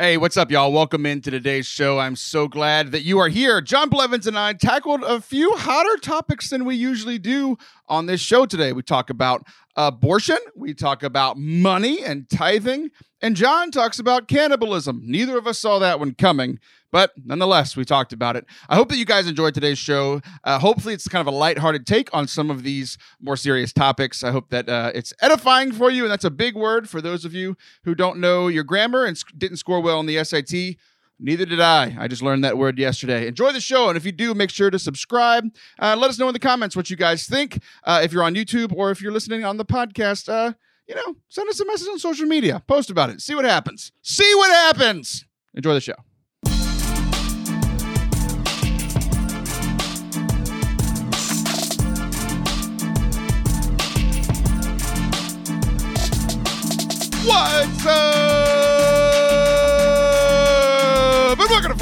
Hey, what's up, y'all? Welcome into today's show. I'm so glad that you are here. John Blevins and I tackled a few hotter topics than we usually do on this show today. We talk about abortion, we talk about money and tithing, and John talks about cannibalism. Neither of us saw that one coming, but nonetheless, we talked about it. I hope that you guys enjoyed today's show. Uh, hopefully, it's kind of a lighthearted take on some of these more serious topics. I hope that uh, it's edifying for you, and that's a big word for those of you who don't know your grammar and didn't score well on the SAT. Neither did I. I just learned that word yesterday. Enjoy the show, and if you do, make sure to subscribe. Uh, let us know in the comments what you guys think. Uh, if you're on YouTube or if you're listening on the podcast, uh, you know, send us a message on social media. Post about it. See what happens. See what happens. Enjoy the show. What's up?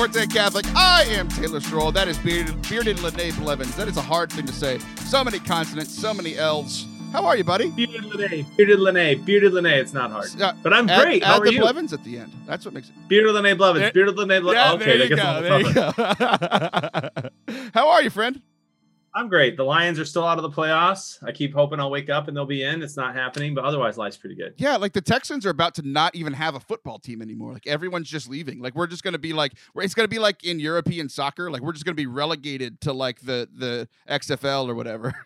And welcome to Forte Catholic. I am Taylor Stroll. That is Bearded, bearded Lene Blevins. That is a hard thing to say. So many consonants, so many L's. How are you, buddy? Bearded Lene, bearded Lene, bearded Lene. It's not hard, Uh, but I'm add, great. How add are the you? Blevins at the end. That's what makes it. Bearded Lene Blevins. There- bearded Lene Blevins. Yeah, okay, there you go. There you go. How are you, friend? I'm great. The Lions are still out of the playoffs. I keep hoping I'll wake up and they'll be in. It's not happening, but otherwise, life's pretty good. Yeah, like the Texans are about to not even have a football team anymore. Like everyone's just leaving. Like we're just gonna be like, it's gonna be like in European soccer. Like we're just gonna be relegated to like the the XFL or whatever.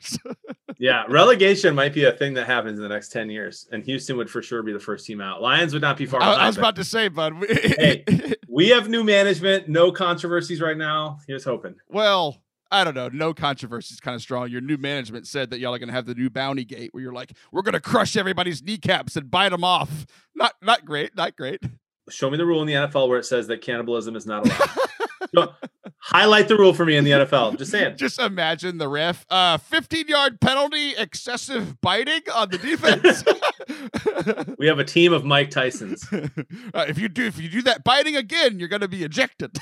Yeah, relegation might be a thing that happens in the next 10 years, and Houston would for sure be the first team out. Lions would not be far I, behind. I was about to say, bud. Hey. we have new management, no controversies right now. Here's hoping. well, I don't know. No controversy is kind of strong. Your new management said that y'all are going to have the new bounty gate where you're like, we're going to crush everybody's kneecaps and bite them off. Not not great. Not great. Show me the rule in the NFL where it says that cannibalism is not allowed. Highlight the rule for me in the NFL. Just saying. Just imagine the ref. Uh, 15 yard penalty, excessive biting on the defense. We have a team of Mike Tysons. uh, if you do if you do that biting again, you're going to be ejected.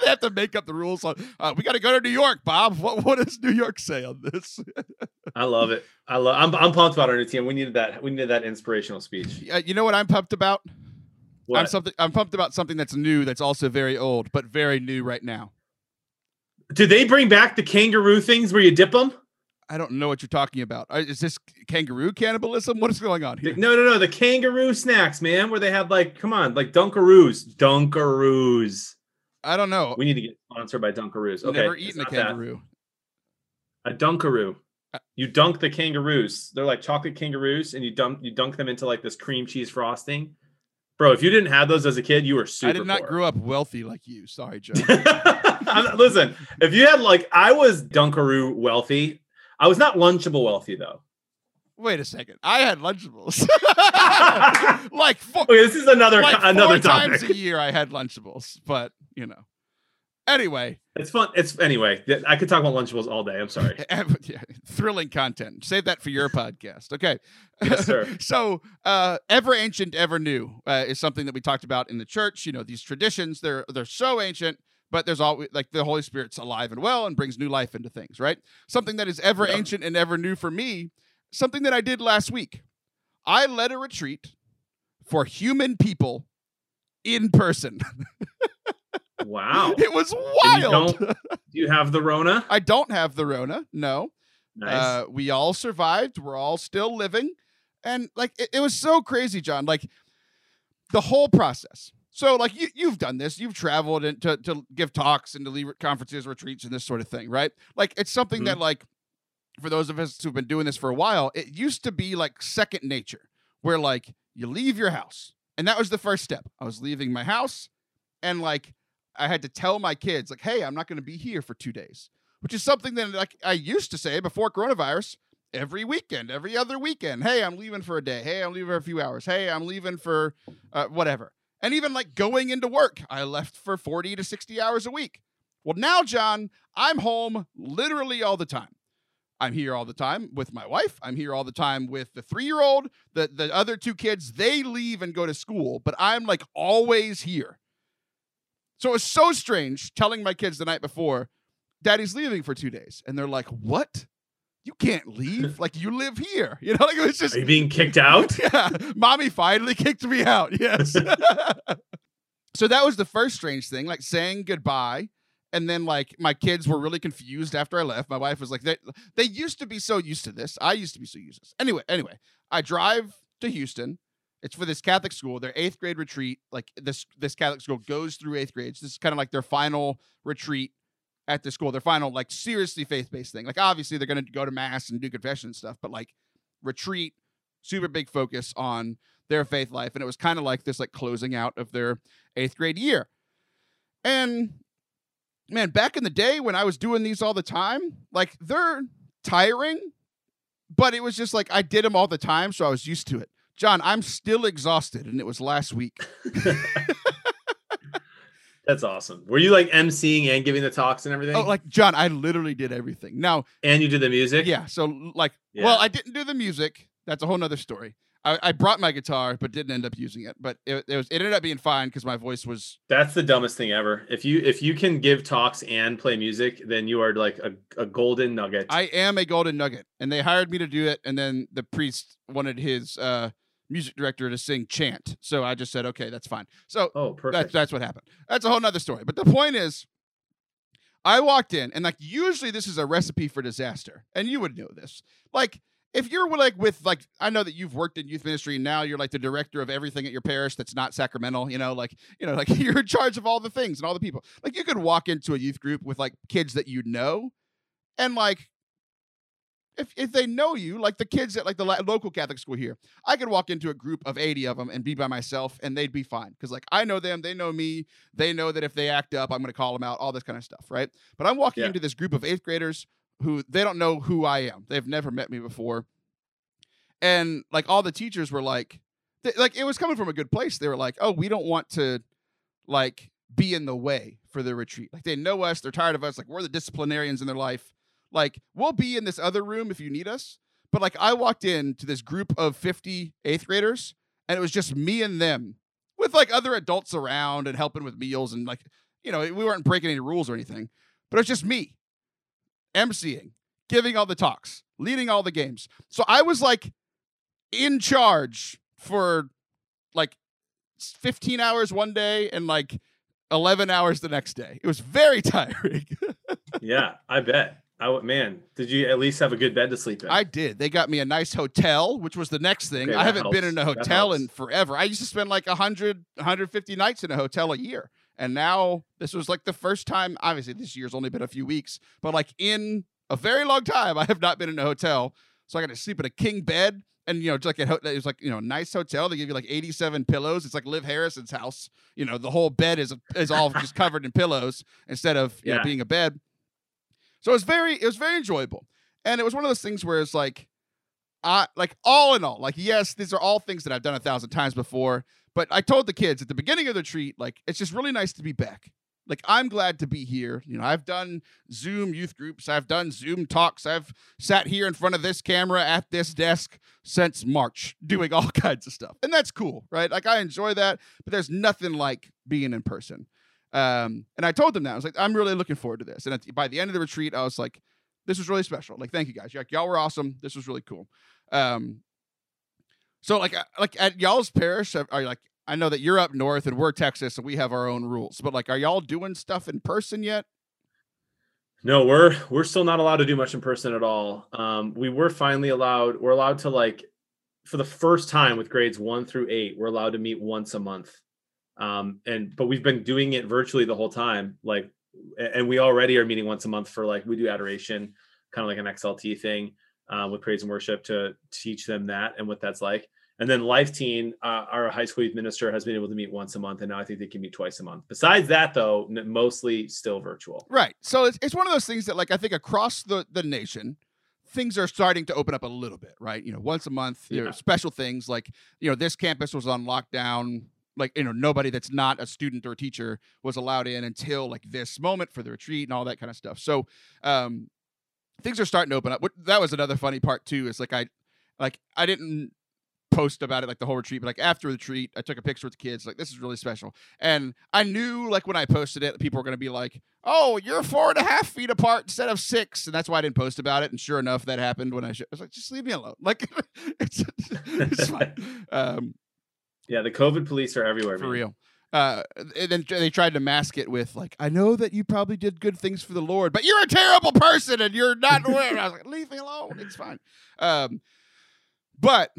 They have to make up the rules. On, uh, we got to go to New York, Bob. What what does New York say on this? I love it. I love. I'm, I'm pumped about our new team. We needed that. We needed that inspirational speech. Uh, you know what I'm pumped about? I'm something. I'm pumped about something that's new, that's also very old, but very new right now. Did they bring back the kangaroo things where you dip them? I don't know what you're talking about. Uh, Is this kangaroo cannibalism? What is going on here? No, no, no. The kangaroo snacks, man, where they have like, come on, like Dunkaroos. Dunkaroos. I don't know. We need to get sponsored by Dunkaroos. Okay. Never eaten a not that. kangaroo. A Dunkaroo. Uh, You dunk the kangaroos. They're like chocolate kangaroos, and you dunk you dunk them into like this cream cheese frosting. Bro, if you didn't have those as a kid, you were super. I did not poor. grow up wealthy like you. Sorry, Joe. Listen, if you had like, I was Dunkaroo wealthy. I was not Lunchable wealthy though. Wait a second. I had Lunchables. like four, Okay, this is another like another four times a year I had Lunchables, but you know. Anyway, It's fun. It's anyway. I could talk about Lunchables all day. I'm sorry. yeah, thrilling content. Save that for your podcast. Okay. Yes, sir. so, uh, ever ancient, ever new uh, is something that we talked about in the church. You know, these traditions they're they're so ancient, but there's always like the Holy Spirit's alive and well and brings new life into things. Right. Something that is ever Yeah. ancient and ever new for me. Something that I did last week. I led a retreat for human people in person. Wow. it was And you wild. don't- you have the Rona? I don't have the Rona. No. Nice. Uh, we all survived. We're all still living. And like it, it was so crazy, John. Like the whole process. So like you you've done this. You've traveled and to, to give talks and to lead conferences, retreats, and this sort of thing, right? Like it's something Mhm. that like for those of us who've been doing this for a while, it used to be like second nature, where like you leave your house. And that was the first step. I was leaving my house and like I had to tell my kids, like, hey, I'm not gonna be here for two days which is something that like I used to say before coronavirus every weekend, every other weekend. Hey, I'm leaving for a day. Hey, I'm leaving for a few hours. Hey, I'm leaving for uh, whatever. And even like going into work, I left for 40 to 60 hours a week. Well, now, John, I'm home literally all the time. I'm here all the time with my wife. I'm here all the time with the three year old. The, the other two kids, they leave and go to school, but I'm like always here. So it was so strange telling my kids the night before, Daddy's leaving for two days. And they're like, What? You can't leave. Like you live here. You know, like it was just Are you being kicked out? yeah. Mommy finally kicked me out. Yes. so that was the first strange thing, like saying goodbye. And then like my kids were really confused after I left. My wife was like, they they used to be so used to this. I used to be so used to this. Anyway, anyway, I drive to Houston. It's for this Catholic school, their eighth grade retreat. Like this this Catholic school goes through eighth grades. This is kind of like their final retreat at the school, their final like seriously faith based thing. Like obviously they're gonna go to mass and do confession and stuff, but like retreat, super big focus on their faith life. And it was kind of like this like closing out of their eighth grade year. And man, back in the day when I was doing these all the time, like they're tiring, but it was just like I did them all the time, so I was used to it. John, I'm still exhausted, and it was last week. That's awesome. Were you like emceeing and giving the talks and everything? Oh, like John, I literally did everything. Now, and you did the music? yeah. So, like, Yeah. well, I didn't do the music. That's a whole nother story. I, I brought my guitar, but didn't end up using it. But it, it was it ended up being fine because my voice was That's the dumbest thing ever. If you if you can give talks and play music, then you are like a, a golden nugget. I am a golden nugget, and they hired me to do it. And then the priest wanted his uh, music director to sing chant, so I just said, okay, that's fine. So oh, that's perfect. that's what happened. That's a whole nother story. But the point is, I walked in, and like usually this is a recipe for disaster, and you would know this. Like if you're like with like I know that you've worked in youth ministry, and now you're like the director of everything at your parish that's not sacramental, You know, like you know, like you're in charge of all the things and all the people. Like you could walk into a youth group with like kids that you know, and like. If, if they know you, like the kids at like the local Catholic school here, I could walk into a group of 80 of them and be by myself and they'd be fine. Cause like I know them, they know me, they know that if they act up, I'm going to call them out, all this kind of stuff. Right. But I'm walking Yeah. into this group of eighth graders who they don't know who I am. They've never met me before. And like all the teachers were like, they, like it was coming from a good place. They were like, oh, we don't want to like be in the way for the retreat. Like they know us, they're tired of us. Like we're the disciplinarians in their life. Like we'll be in this other room if you need us. But like I walked in to this group of 50 eighth graders and it was just me and them with like other adults around and helping with meals and like, you know, we weren't breaking any rules or anything, but it was just me emceeing, giving all the talks, leading all the games. So I was like in charge for like 15 hours one day and like 11 hours the next day. It was very tiring. yeah, I bet. I w- man, did you at least have a good bed to sleep in? I did. They got me a nice hotel, which was the next thing. Okay, I haven't been in a hotel in forever. I used to spend like 100, 150 nights in a hotel a year. And now this was like the first time, obviously, this year's only been a few weeks, but like in a very long time, I have not been in a hotel. So I got to sleep in a king bed. And, you know, just like a, ho- it was like, you know, nice hotel. They give you like 87 pillows. It's like Liv Harrison's house. You know, the whole bed is is all just covered in pillows instead of, you know, being a bed. So it was very, it was very enjoyable. And it was one of those things where it's like, I like all in all, like yes, these are all things that I've done a thousand times before. But I told the kids at the beginning of the retreat, like it's just really nice to be back. Like I'm glad to be here. You know, I've done Zoom youth groups, I've done Zoom talks, I've sat here in front of this camera at this desk since March, doing all kinds of stuff, and that's cool, right? Like I enjoy that, but there's nothing like being in person. Um, and I told them that I was like, I'm really looking forward to this. And at, by the end of the retreat, I was like, this was really special. Like, thank you guys. Like, y'all were awesome. This was really cool. Um, so like, uh, like at y'all's parish, are are like, I know that you're up north and we're Texas, and we have our own rules. But like, are y'all doing stuff in person yet? No, we're we're still not allowed to do much in person at all. Um, we were finally allowed. We're allowed to like, for the first time with grades one through eight, we're allowed to meet once a month. Um, and but we've been doing it virtually the whole time. Like, and we already are meeting once a month for like we do adoration, kind of like an XLT thing uh, with praise and worship to teach them that and what that's like. And then Life Teen, uh, our high school youth minister, has been able to meet once a month, and now I think they can meet twice a month. Besides that, though, mostly still virtual. Right. So it's it's one of those things that like I think across the the nation, things are starting to open up a little bit, right? You know, once a month, you know, Yeah. special things like you know this campus was on lockdown. Like you know, nobody that's not a student or a teacher was allowed in until like this moment for the retreat and all that kind of stuff. So, um, things are starting to open up. What that was another funny part too. Is like I, like I didn't post about it like the whole retreat, but like after the retreat, I took a picture with the kids. Like this is really special, and I knew like when I posted it, people were gonna be like, "Oh, you're four and a half feet apart instead of six. and that's why I didn't post about it. And sure enough, that happened when I, sh- I was like, "Just leave me alone." Like it's it's fine. Um, Yeah, the COVID police are everywhere. for man. real. Uh, and then they tried to mask it with like, I know that you probably did good things for the Lord, but you're a terrible person and you're not. I was like, leave me alone. It's fine. Um, but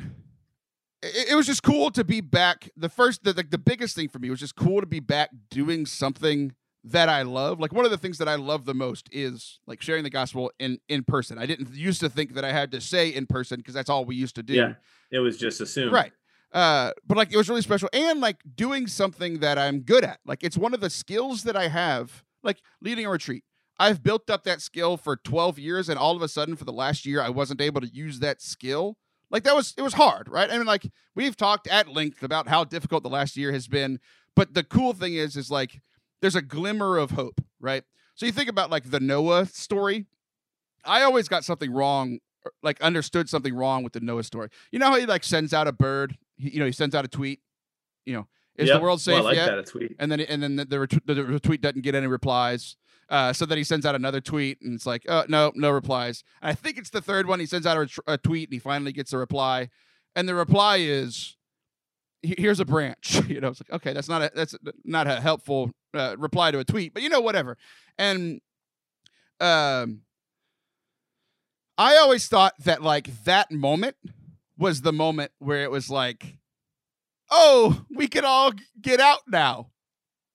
it, it was just cool to be back. The first, the, the the biggest thing for me was just cool to be back doing something that I love. Like one of the things that I love the most is like sharing the gospel in in person. I didn't used to think that I had to say in person because that's all we used to do. Yeah, it was just assumed. Right. Uh, but like it was really special and like doing something that I'm good at. Like it's one of the skills that I have, like leading a retreat. I've built up that skill for 12 years, and all of a sudden, for the last year, I wasn't able to use that skill. Like that was it was hard, right? I mean, like we've talked at length about how difficult the last year has been. But the cool thing is, is like there's a glimmer of hope, right? So you think about like the Noah story. I always got something wrong, like understood something wrong with the Noah story. You know how he like sends out a bird, you know, he sends out a tweet, you know, is Yep. the world safe Well, I like yet? that a tweet. and then and then the, the, the, the tweet doesn't get any replies. Uh, so then he sends out another tweet, and it's like, oh no, no replies. And I think it's the third one. He sends out a, a tweet, and he finally gets a reply, and the reply is, "Here's a branch." You know, it's like, okay, that's not a that's not a helpful uh, reply to a tweet, but you know, whatever. And um, I always thought that like that moment was the moment where it was like, oh, we can all get out now.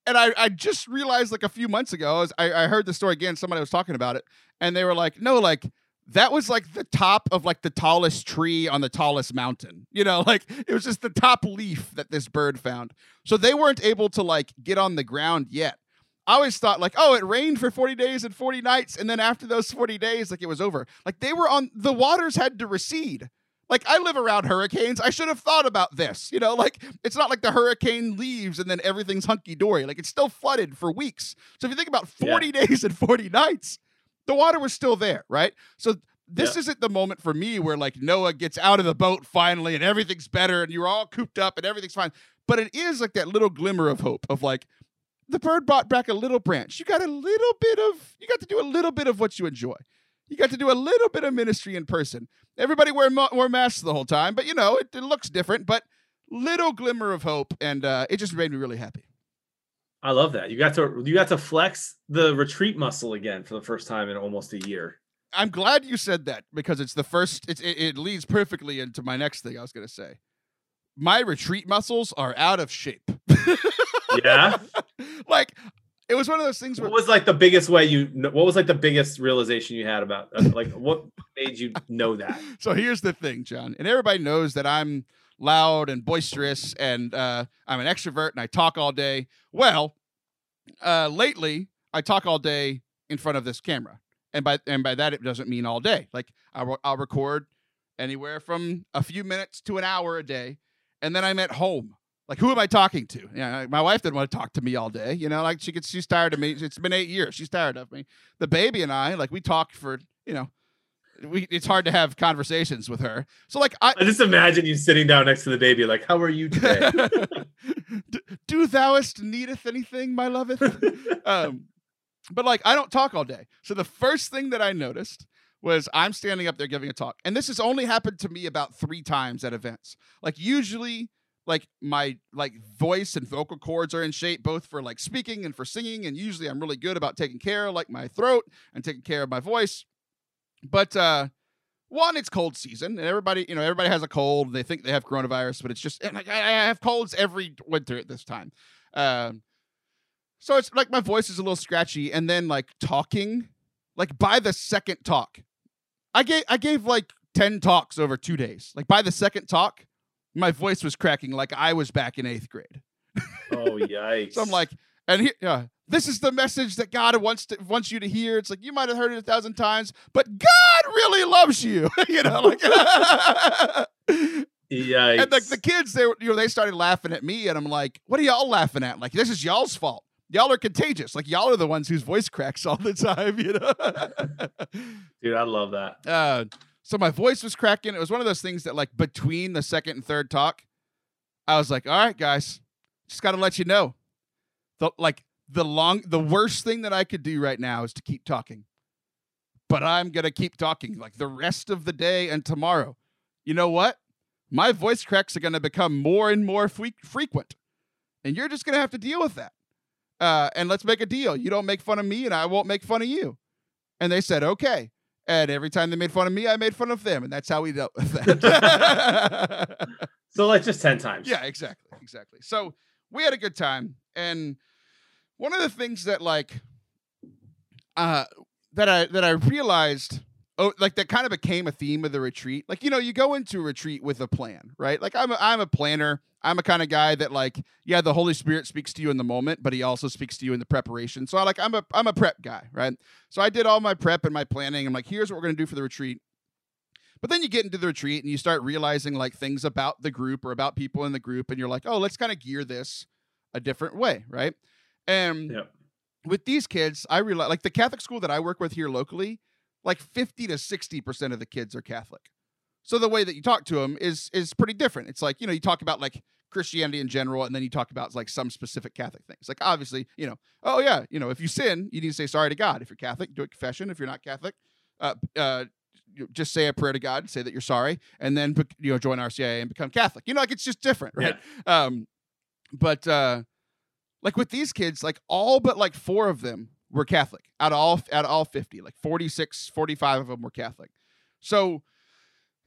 And I, I just realized like a few months ago, as I, I heard the story again, somebody was talking about it, and they were like, no, like that was like the top of like the tallest tree on the tallest mountain. You know, like it was just the top leaf that this bird found. So they weren't able to like get on the ground yet. I always thought like, oh, it rained for 40 days and 40 nights, and then after those 40 days, like it was over. Like they were on the waters had to recede. Like I live around hurricanes. I should have thought about this. You know, like it's not like the hurricane leaves and then everything's hunky dory. Like it's still flooded for weeks. So if you think about 40 days and 40 nights, the water was still there, right? So this Yeah. isn't the moment for me where like Noah gets out of the boat finally and everything's better and you're all cooped up and everything's fine. But it is like that little glimmer of hope of like the bird brought back a little branch. You got a little bit of you got to do a little bit of what you enjoy. You got to do a little bit of ministry in person. Everybody wear ma- wore masks the whole time, but you know it, it looks different. But little glimmer of hope, and uh, it just made me really happy. I love that. You got to you got to flex the retreat muscle again for the first time in almost a year. I'm glad you said that because it's the first. It's, it, it leads perfectly into my next thing I was going to say. My retreat muscles are out of shape. Yeah. like it was one of those things where what was like the biggest way you what was like the biggest realization you had about uh, like what made you know that? so here's the thing, John, and everybody knows that I'm loud and boisterous and uh, I'm an extrovert and I talk all day. Well, uh, lately I talk all day in front of this camera, and by and by that it doesn't mean all day. Like I'll, I'll record anywhere from a few minutes to an hour a day, and then I'm at home. Like who am I talking to? Yeah, my wife didn't want to talk to me all day. You know, like she gets she's tired of me. It's been eight years. She's tired of me. The baby and I, like we talk for you know we it's hard to have conversations with her. So like I I just imagine you sitting down next to the baby, like, "How are you today?" do, do thouest needeth anything, my loveth? um, but like I don't talk all day. So the first thing that I noticed was I'm standing up there giving a talk, and this has only happened to me about three times at events. Like usually, like my like voice and vocal cords are in shape both for like speaking and for singing, and usually I'm really good about taking care of like my throat and taking care of my voice. But uh one, it's cold season, and everybody, you know, everybody has a cold. They think they have coronavirus, but it's just like I have colds every winter at this time. Um, so it's like my voice is a little scratchy, and then like talking, like by the second talk, I gave I gave like ten talks over two days. Like by the second talk, my voice was cracking like I was back in eighth grade. oh yikes! So I'm like, and here, yeah, this is the message that God wants to wants you to hear. It's like you might have heard it a thousand times, but God really loves you. you know, like. yikes. and like the kids, they were, you know, they started laughing at me, and I'm like, "What are y'all laughing at? Like, this is y'all's fault. Y'all are contagious. Like, y'all are the ones whose voice cracks all the time. You know." Dude, I love that. uh, so my voice was cracking. It was one of those things that, like, between the second and third talk, I was like, "All right, guys, just got to let you know, the like the long, the worst thing that I could do right now is to keep talking." But I'm gonna keep talking like the rest of the day and tomorrow. You know what? my voice cracks are going to become more and more fre- frequent. and you're just gonna have to deal with that. Uh, and let's make a deal. You don't make fun of me, and I won't make fun of you. And they said, okay. And every time they made fun of me, I made fun of them, and that's how we dealt with that. so like just ten times. Yeah, exactly, exactly. So we had a good time, and one of the things that like, uh, that I that I realized oh like that kind of became a theme of the retreat like you know you go into a retreat with a plan right like i'm a, i'm a planner i'm a kind of guy that like yeah the holy spirit speaks to you in the moment but he also speaks to you in the preparation so i like i'm a i'm a prep guy right so i did all my prep and my planning i'm like here's what we're going to do for the retreat but then you get into the retreat and you start realizing like things about the group or about people in the group and you're like oh let's kind of gear this a different way right and Yep. with these kids i realize like the catholic school that i work with here locally like 50 to 60% of the kids are Catholic. So the way that you talk to them is is pretty different. It's like, you know, you talk about like Christianity in general and then you talk about like some specific Catholic things. Like obviously, you know, oh yeah, you know, if you sin, you need to say sorry to God. If you're Catholic, do a confession. If you're not Catholic, uh, uh, just say a prayer to God, say that you're sorry, and then you know join RCIA and become Catholic. You know, like it's just different, right? Yeah. Um, but uh, like with these kids, like all but like four of them were Catholic out of all out of all 50 like 46 45 of them were Catholic so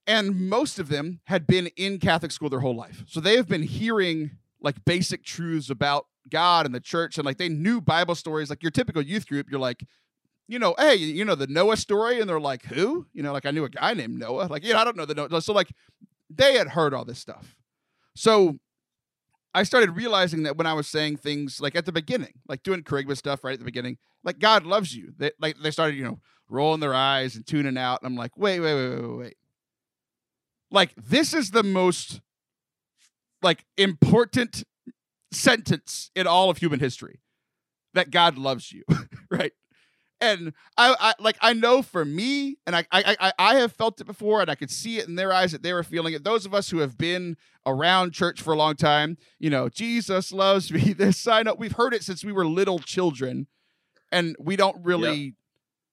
and most of them had been in Catholic school their whole life so they have been hearing like basic truths about God and the church and like they knew Bible stories like your typical youth group you're like you know hey you know the Noah story and they're like who you know like I knew a guy named Noah like yeah I don't know the Noah so like they had heard all this stuff so I started realizing that when I was saying things like at the beginning, like doing kerygma stuff right at the beginning, like God loves you. They like they started, you know, rolling their eyes and tuning out. And I'm like, wait, wait, wait, wait, wait. Like this is the most like important sentence in all of human history that God loves you, right? and I, I like I know for me, and I, I I have felt it before, and I could see it in their eyes that they were feeling it. Those of us who have been around church for a long time, you know, Jesus loves me. This I know we've heard it since we were little children, and we don't really. Yep.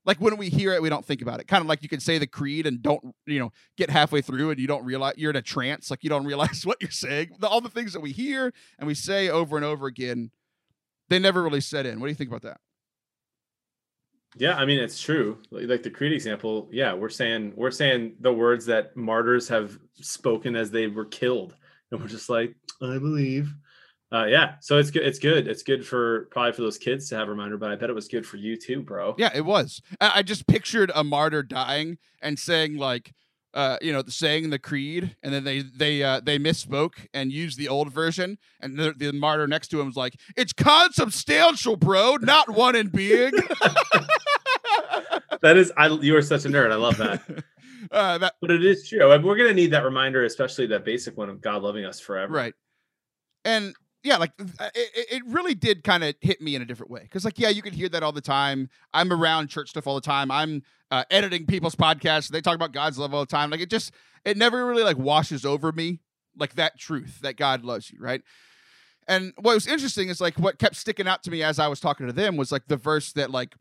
Like when we hear it, we don't think about it. Kind of like you can say the creed and don't, you know, get halfway through and you don't realize you're in a trance. Like you don't realize what you're saying. All the things that we hear and we say over and over again, they never really set in. What do you think about that? Yeah, I mean it's true. Like the creed example, yeah, we're saying we're saying the words that martyrs have spoken as they were killed, and we're just like, I believe. Uh, yeah, so it's good. It's good. It's good for probably for those kids to have a reminder, but I bet it was good for you too, bro. Yeah, it was. I just pictured a martyr dying and saying like, uh, you know, saying the creed, and then they they uh, they misspoke and used the old version, and the, the martyr next to him was like, "It's consubstantial, bro, not one in being." that is, I you are such a nerd. I love that. Uh, that but it is true. We're gonna need that reminder, especially that basic one of God loving us forever. Right. And yeah, like it, it really did kind of hit me in a different way. Cause like, yeah, you can hear that all the time. I'm around church stuff all the time. I'm uh, editing people's podcasts. They talk about God's love all the time. Like it just, it never really like washes over me like that truth that God loves you. Right. And what was interesting is like what kept sticking out to me as I was talking to them was like the verse that like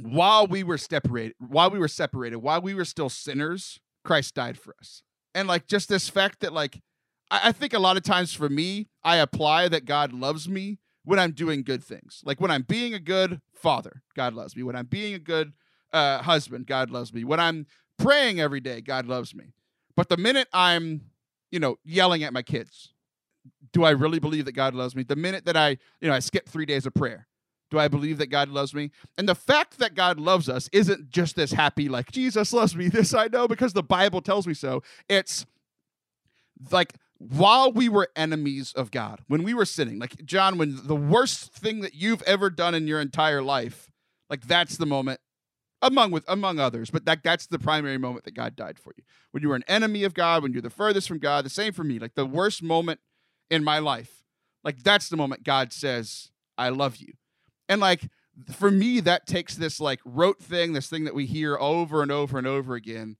while we were separated, while we were separated, while we were still sinners, Christ died for us. And like just this fact that like I, I think a lot of times for me, I apply that God loves me when I'm doing good things. Like when I'm being a good father, God loves me. When I'm being a good uh, husband, God loves me. When I'm praying every day, God loves me. But the minute I'm, you know, yelling at my kids, do I really believe that God loves me? The minute that I, you know, I skip three days of prayer, do I believe that God loves me? And the fact that God loves us isn't just this happy, like, Jesus loves me. This I know because the Bible tells me so. It's like while we were enemies of God, when we were sinning, like, John, when the worst thing that you've ever done in your entire life, like, that's the moment among with among others but that that's the primary moment that god died for you when you were an enemy of god when you're the furthest from god the same for me like the worst moment in my life like that's the moment god says i love you and like for me, that takes this like rote thing, this thing that we hear over and over and over again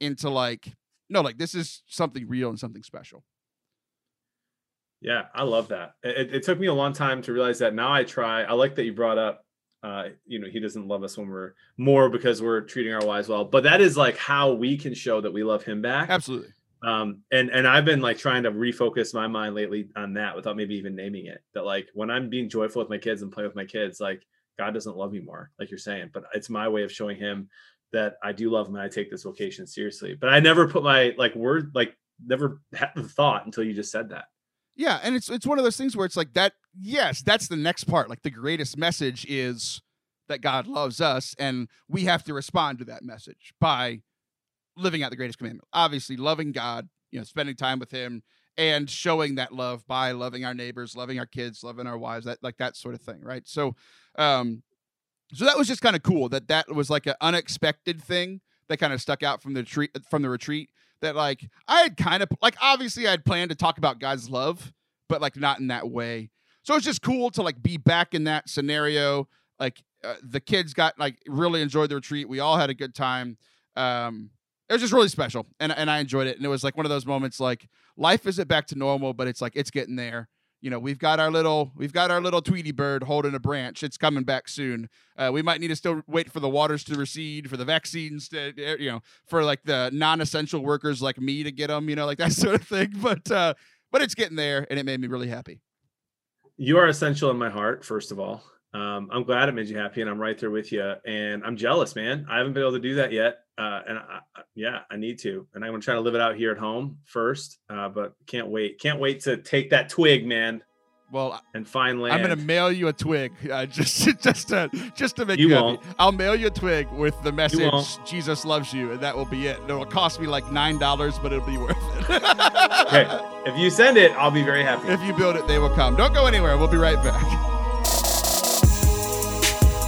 into like, no, like this is something real and something special. Yeah, I love that. It, it, took me a long time to realize that. Now I try. I like that you brought up. Uh, you know, he doesn't love us when we're more because we're treating our wives well. But that is like how we can show that we love him back. Absolutely. Um, and and I've been like trying to refocus my mind lately on that without maybe even naming it. That like when I'm being joyful with my kids and play with my kids, like God doesn't love me more, like you're saying. But it's my way of showing him that I do love him and I take this vocation seriously. But I never put my like word like never had the thought until you just said that. Yeah, and it's it's one of those things where it's like that. Yes, that's the next part. Like the greatest message is that God loves us, and we have to respond to that message by living out the greatest commandment. Obviously, loving God, you know, spending time with Him, and showing that love by loving our neighbors, loving our kids, loving our wives, that like that sort of thing, right? So, um, so that was just kind of cool that that was like an unexpected thing that kind of stuck out from the retreat from the retreat that like I had kind of like obviously I had planned to talk about God's love, but like not in that way. So it's just cool to like be back in that scenario. Like uh, the kids got like really enjoyed the retreat. We all had a good time. Um, it was just really special, and and I enjoyed it. And it was like one of those moments like life isn't back to normal, but it's like it's getting there you know we've got our little we've got our little tweety bird holding a branch. It's coming back soon. Uh, we might need to still wait for the waters to recede for the vaccines to eh, you know for like the non-essential workers like me to get them you know like that sort of thing. But uh but it's getting there and it made me really happy. You are essential in my heart first of all. Um, I'm glad it made you happy, and I'm right there with you. And I'm jealous, man. I haven't been able to do that yet, uh, and I, yeah, I need to. And I'm gonna try to live it out here at home first, uh, but can't wait. Can't wait to take that twig, man. Well, and find land. I'm gonna mail you a twig, uh, just just to just to make you, you happy. I'll mail you a twig with the message "Jesus loves you," and that will be it. It'll cost me like nine dollars, but it'll be worth it. okay, if you send it, I'll be very happy. If you build it, they will come. Don't go anywhere. We'll be right back.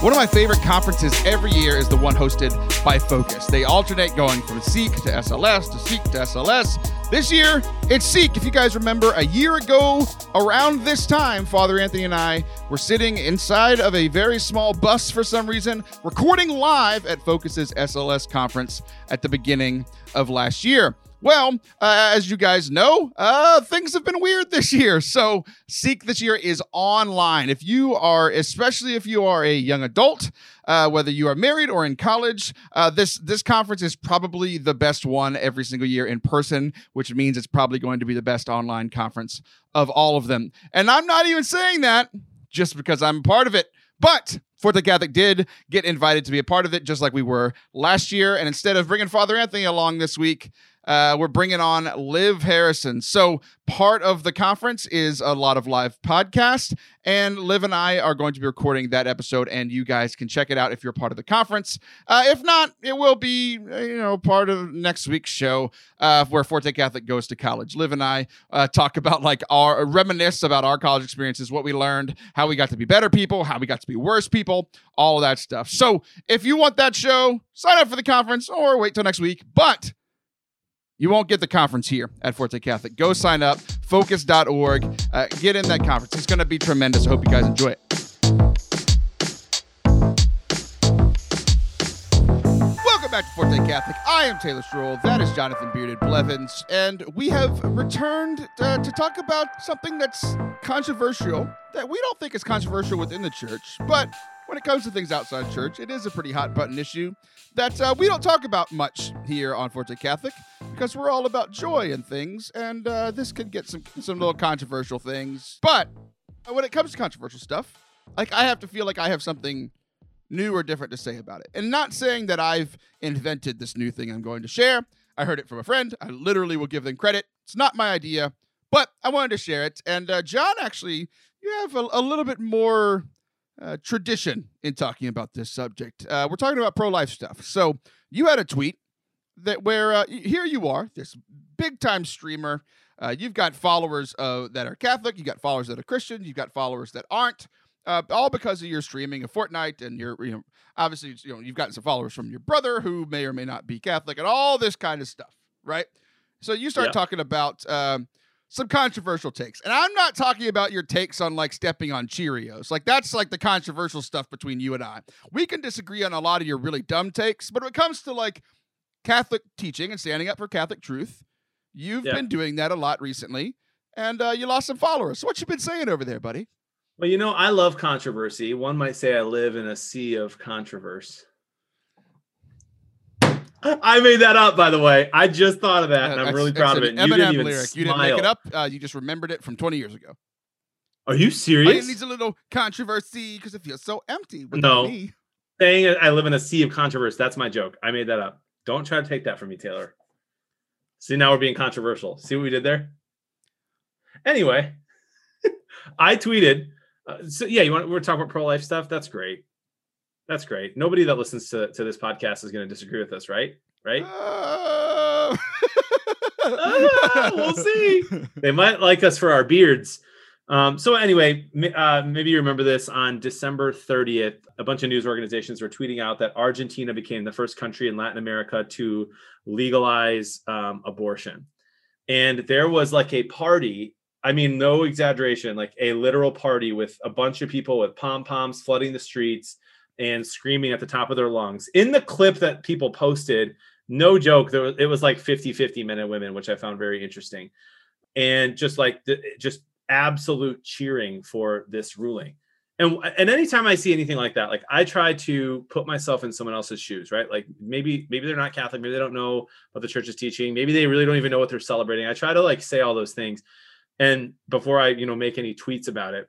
One of my favorite conferences every year is the one hosted by Focus. They alternate going from Seek to SLS to Seek to SLS. This year, it's Seek. If you guys remember, a year ago, around this time, Father Anthony and I were sitting inside of a very small bus for some reason, recording live at Focus's SLS conference at the beginning of last year. Well, uh, as you guys know, uh, things have been weird this year. So, Seek this year is online. If you are, especially if you are a young adult, uh, whether you are married or in college, uh, this this conference is probably the best one every single year in person, which means it's probably going to be the best online conference of all of them. And I'm not even saying that just because I'm a part of it. But Forte Catholic did get invited to be a part of it, just like we were last year. And instead of bringing Father Anthony along this week, uh, we're bringing on Liv Harrison. So, part of the conference is a lot of live podcasts, and Liv and I are going to be recording that episode, and you guys can check it out if you're part of the conference. Uh, if not, it will be uh, you know part of next week's show uh, where Forte Catholic goes to college. Liv and I uh, talk about like our reminisce about our college experiences, what we learned, how we got to be better people, how we got to be worse people, all of that stuff. So, if you want that show, sign up for the conference or wait till next week. But you won't get the conference here at Forte Catholic. Go sign up, focus.org. Uh, get in that conference. It's going to be tremendous. I hope you guys enjoy it. Welcome back to Forte Catholic. I am Taylor Stroll. That is Jonathan Bearded Blevins. And we have returned uh, to talk about something that's controversial, that we don't think is controversial within the church, but when it comes to things outside church, it is a pretty hot button issue that uh, we don't talk about much here on Forte Catholic because we're all about joy and things, and uh, this could get some some little controversial things. But when it comes to controversial stuff, like I have to feel like I have something new or different to say about it, and not saying that I've invented this new thing I'm going to share. I heard it from a friend. I literally will give them credit. It's not my idea, but I wanted to share it. And uh, John, actually, you have a, a little bit more uh, tradition in talking about this subject. Uh, we're talking about pro life stuff. So you had a tweet that where uh, here you are, this big time streamer. Uh, you've got followers uh, that are Catholic, You've got followers that are Christian, you've got followers that aren't. Uh, all because of your streaming of Fortnite, and you're, you know, obviously, you know, you've got some followers from your brother who may or may not be Catholic, and all this kind of stuff, right? So you start talking about um, some controversial takes. And I'm not talking about your takes on like stepping on Cheerios. Like that's like the controversial stuff between you and I. We can disagree on a lot of your really dumb takes, but when it comes to like Catholic teaching and standing up for Catholic truth, you've yeah. been doing that a lot recently, and uh, you lost some followers. So what you been saying over there, buddy? Well, you know, I love controversy. One might say I live in a sea of controversy. I made that up, by the way. I just thought of that, and I'm That's- really proud of it. You didn't even lyric. You didn't make it up. Uh, you just remembered it from 20 years ago. Are you serious? it needs a little controversy because it feels so empty. No. me. Saying I live in a sea of controversy. That's my joke. I made that up. Don't try to take that from me, Taylor. See, now we're being controversial. See what we did there? Anyway, I tweeted. Uh, so yeah, you want we're talking about pro life stuff. That's great. That's great. Nobody that listens to, to this podcast is going to disagree with us, right? Right? Uh, Ah, we'll see. they might like us for our beards. Um, so anyway, uh, maybe you remember this on December 30th, a bunch of news organizations were tweeting out that Argentina became the first country in Latin America to legalize um, abortion. And there was like a party, I mean, no exaggeration, like a literal party with a bunch of people with pom poms flooding the streets and screaming at the top of their lungs. In the clip that people posted, no joke, there was, it was like 50 50 men and women, which I found very interesting. And just like, the, just absolute cheering for this ruling. And, and anytime I see anything like that, like I try to put myself in someone else's shoes, right? Like maybe maybe they're not Catholic, maybe they don't know what the church is teaching, maybe they really don't even know what they're celebrating. I try to like say all those things, and before I you know make any tweets about it,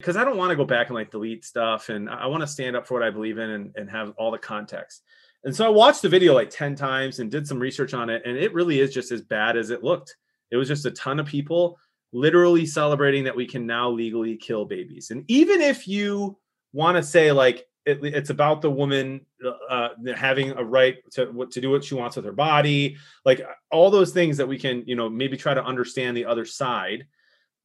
because I don't want to go back and like delete stuff, and I want to stand up for what I believe in and, and have all the context. And so I watched the video like 10 times and did some research on it. And it really is just as bad as it looked. It was just a ton of people literally celebrating that we can now legally kill babies. And even if you want to say like it, it's about the woman uh, having a right to to do what she wants with her body, like all those things that we can, you know, maybe try to understand the other side.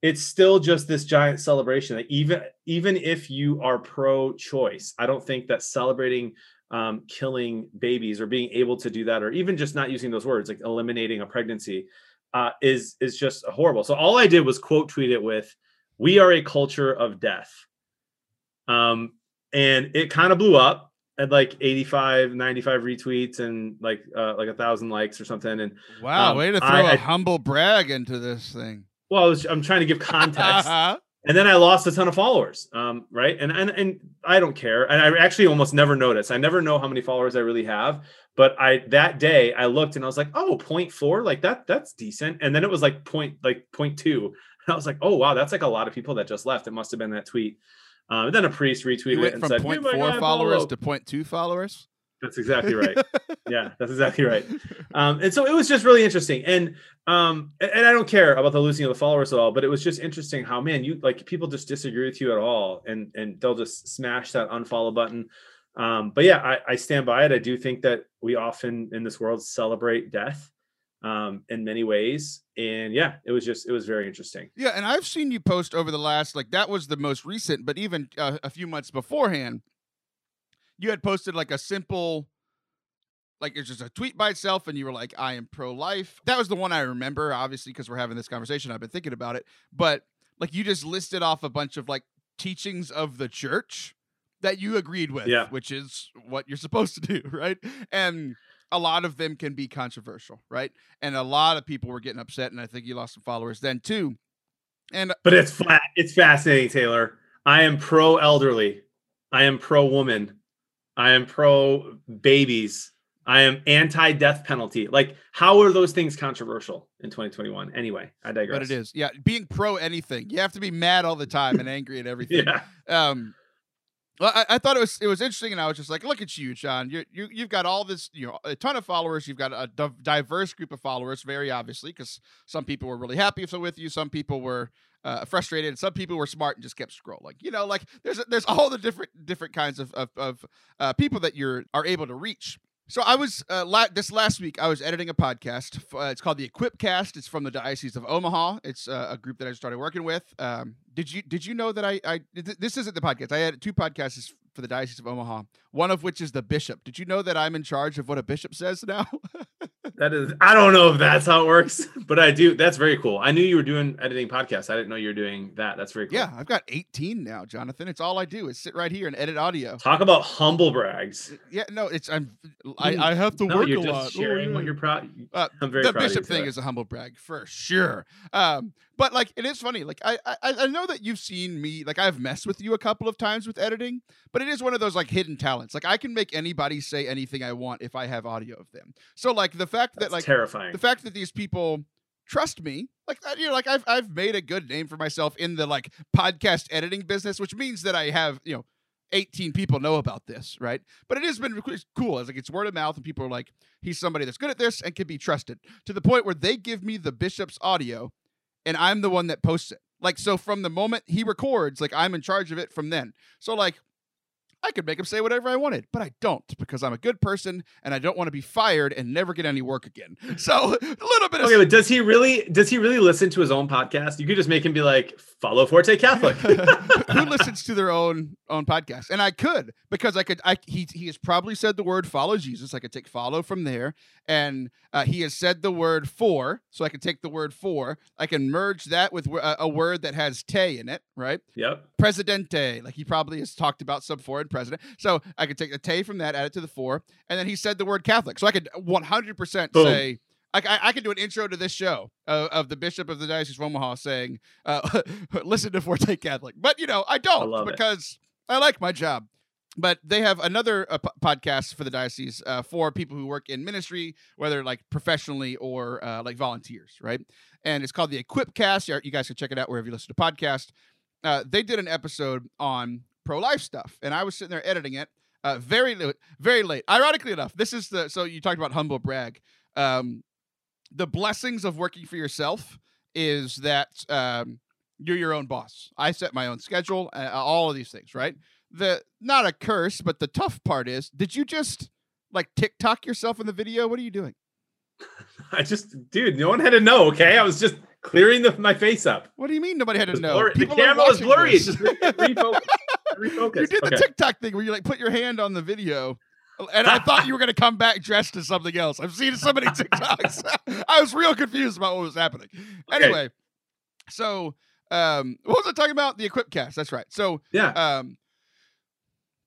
It's still just this giant celebration that even even if you are pro-choice, I don't think that celebrating um, killing babies or being able to do that, or even just not using those words, like eliminating a pregnancy, uh, is is just horrible. So all I did was quote tweet it with, "We are a culture of death," um, and it kind of blew up at like 85, 95 retweets and like uh, like a thousand likes or something. And wow, Um, way to throw I- a I- humble brag into this thing. Well, I was, I'm trying to give context. and then I lost a ton of followers. Um, right. And, and and I don't care. And I actually almost never notice. I never know how many followers I really have. But I that day I looked and I was like, oh, 0.4, like that, that's decent. And then it was like point like 0.2. And I was like, oh wow, that's like a lot of people that just left. It must have been that tweet. Um, and then a priest retweeted it and from said, point "Oh four followers follow." to point two followers. That's exactly right. yeah, that's exactly right. Um, and so it was just really interesting. And um, and, I don't care about the losing of the followers at all, but it was just interesting how man, you like people just disagree with you at all, and and they'll just smash that unfollow button. Um, but yeah, I, I stand by it. I do think that we often in this world celebrate death um, in many ways, and yeah, it was just it was very interesting. Yeah, and I've seen you post over the last like that was the most recent, but even uh, a few months beforehand, you had posted like a simple, like it's just a tweet by itself, and you were like, "I am pro-life." That was the one I remember, obviously, because we're having this conversation. I've been thinking about it, but like you just listed off a bunch of like teachings of the church that you agreed with, Yeah. which is what you're supposed to do, right? And a lot of them can be controversial, right? And a lot of people were getting upset, and I think you lost some followers then too. And uh, But it's flat. It's fascinating, Taylor. I am pro elderly. I am pro woman. I am pro babies. I am anti death penalty. Like, how are those things controversial in 2021? Anyway, I digress. but it is, yeah, being pro anything, you have to be mad all the time and angry at everything. Yeah. Um, well, I, I thought it was it was interesting, and I was just like, look at you, John. You you you've got all this, you know, a ton of followers. You've got a div- diverse group of followers, very obviously, because some people were really happy with you, some people were uh, frustrated, and some people were smart and just kept scrolling. You know, like there's there's all the different different kinds of of, of uh, people that you're are able to reach. So I was uh, la- this last week. I was editing a podcast. Uh, it's called the Equipcast. It's from the Diocese of Omaha. It's uh, a group that I started working with. Um, did you did you know that I I th- this isn't the podcast. I had two podcasts for the Diocese of Omaha. One of which is the bishop. Did you know that I'm in charge of what a bishop says now? That is, I don't know if that's how it works, but I do. That's very cool. I knew you were doing editing podcasts. I didn't know you were doing that. That's very cool. yeah, I've got 18 now, Jonathan. It's all I do is sit right here and edit audio. Talk about humble brags. Yeah, no, it's I'm I, I have to No, work you're a just lot. Oh, sharing what you're proud. Uh, I'm very the proud bishop thing is a humble brag for sure. Um, but like it is funny. Like I, I I know that you've seen me. Like I've messed with you a couple of times with editing, but it is one of those like hidden talents. Like I can make anybody say anything I want if I have audio of them. So like the fact That's that like terrifying. the fact that these people trust me like you know like I've I've made a good name for myself in the like podcast editing business which means that I have you know 18 people know about this right but it has been cool it's like it's word of mouth and people are like he's somebody that's good at this and can be trusted to the point where they give me the bishop's audio and I'm the one that posts it. Like so from the moment he records like I'm in charge of it from then. So like I could make him say whatever I wanted, but I don't because I'm a good person and I don't want to be fired and never get any work again. So a little bit of Okay, but does he really does he really listen to his own podcast? You could just make him be like, follow Forte Catholic. who listens to their own own podcast and i could because i could i he, he has probably said the word follow jesus i could take follow from there and uh, he has said the word for so i can take the word for i can merge that with a, a word that has te in it right yep. presidente like he probably has talked about some foreign president so i could take the te from that add it to the four, and then he said the word catholic so i could 100% Boom. say I, I, I could do an intro to this show uh, of the Bishop of the Diocese of Omaha saying, uh, "Listen to Forte Catholic," but you know I don't it. because I like my job. But they have another uh, p- podcast for the diocese uh, for people who work in ministry, whether like professionally or uh, like volunteers, right? And it's called the Equipcast. You you guys can check it out wherever you listen to podcasts. Uh, they did an episode on pro life stuff, and I was sitting there editing it. Uh, very very late. Ironically enough, this is the so you talked about humble brag. Um, the blessings of working for yourself is that um, you're your own boss. I set my own schedule, uh, all of these things, right? The not a curse, but the tough part is, did you just like TikTok yourself in the video? What are you doing? I just, dude, no one had to know. Okay, I was just clearing the, my face up. What do you mean nobody had to know? blurry- The People camera was blurry. It this. just re- refocused. refocused. You did the Okay. TikTok thing where you like put your hand on the video. And I thought you were going to come back dressed as something else. I've seen so many TikToks. I was real confused about what was happening. Okay. Anyway, so um, what was I talking about? The Equipcast. That's right. So Yeah. um,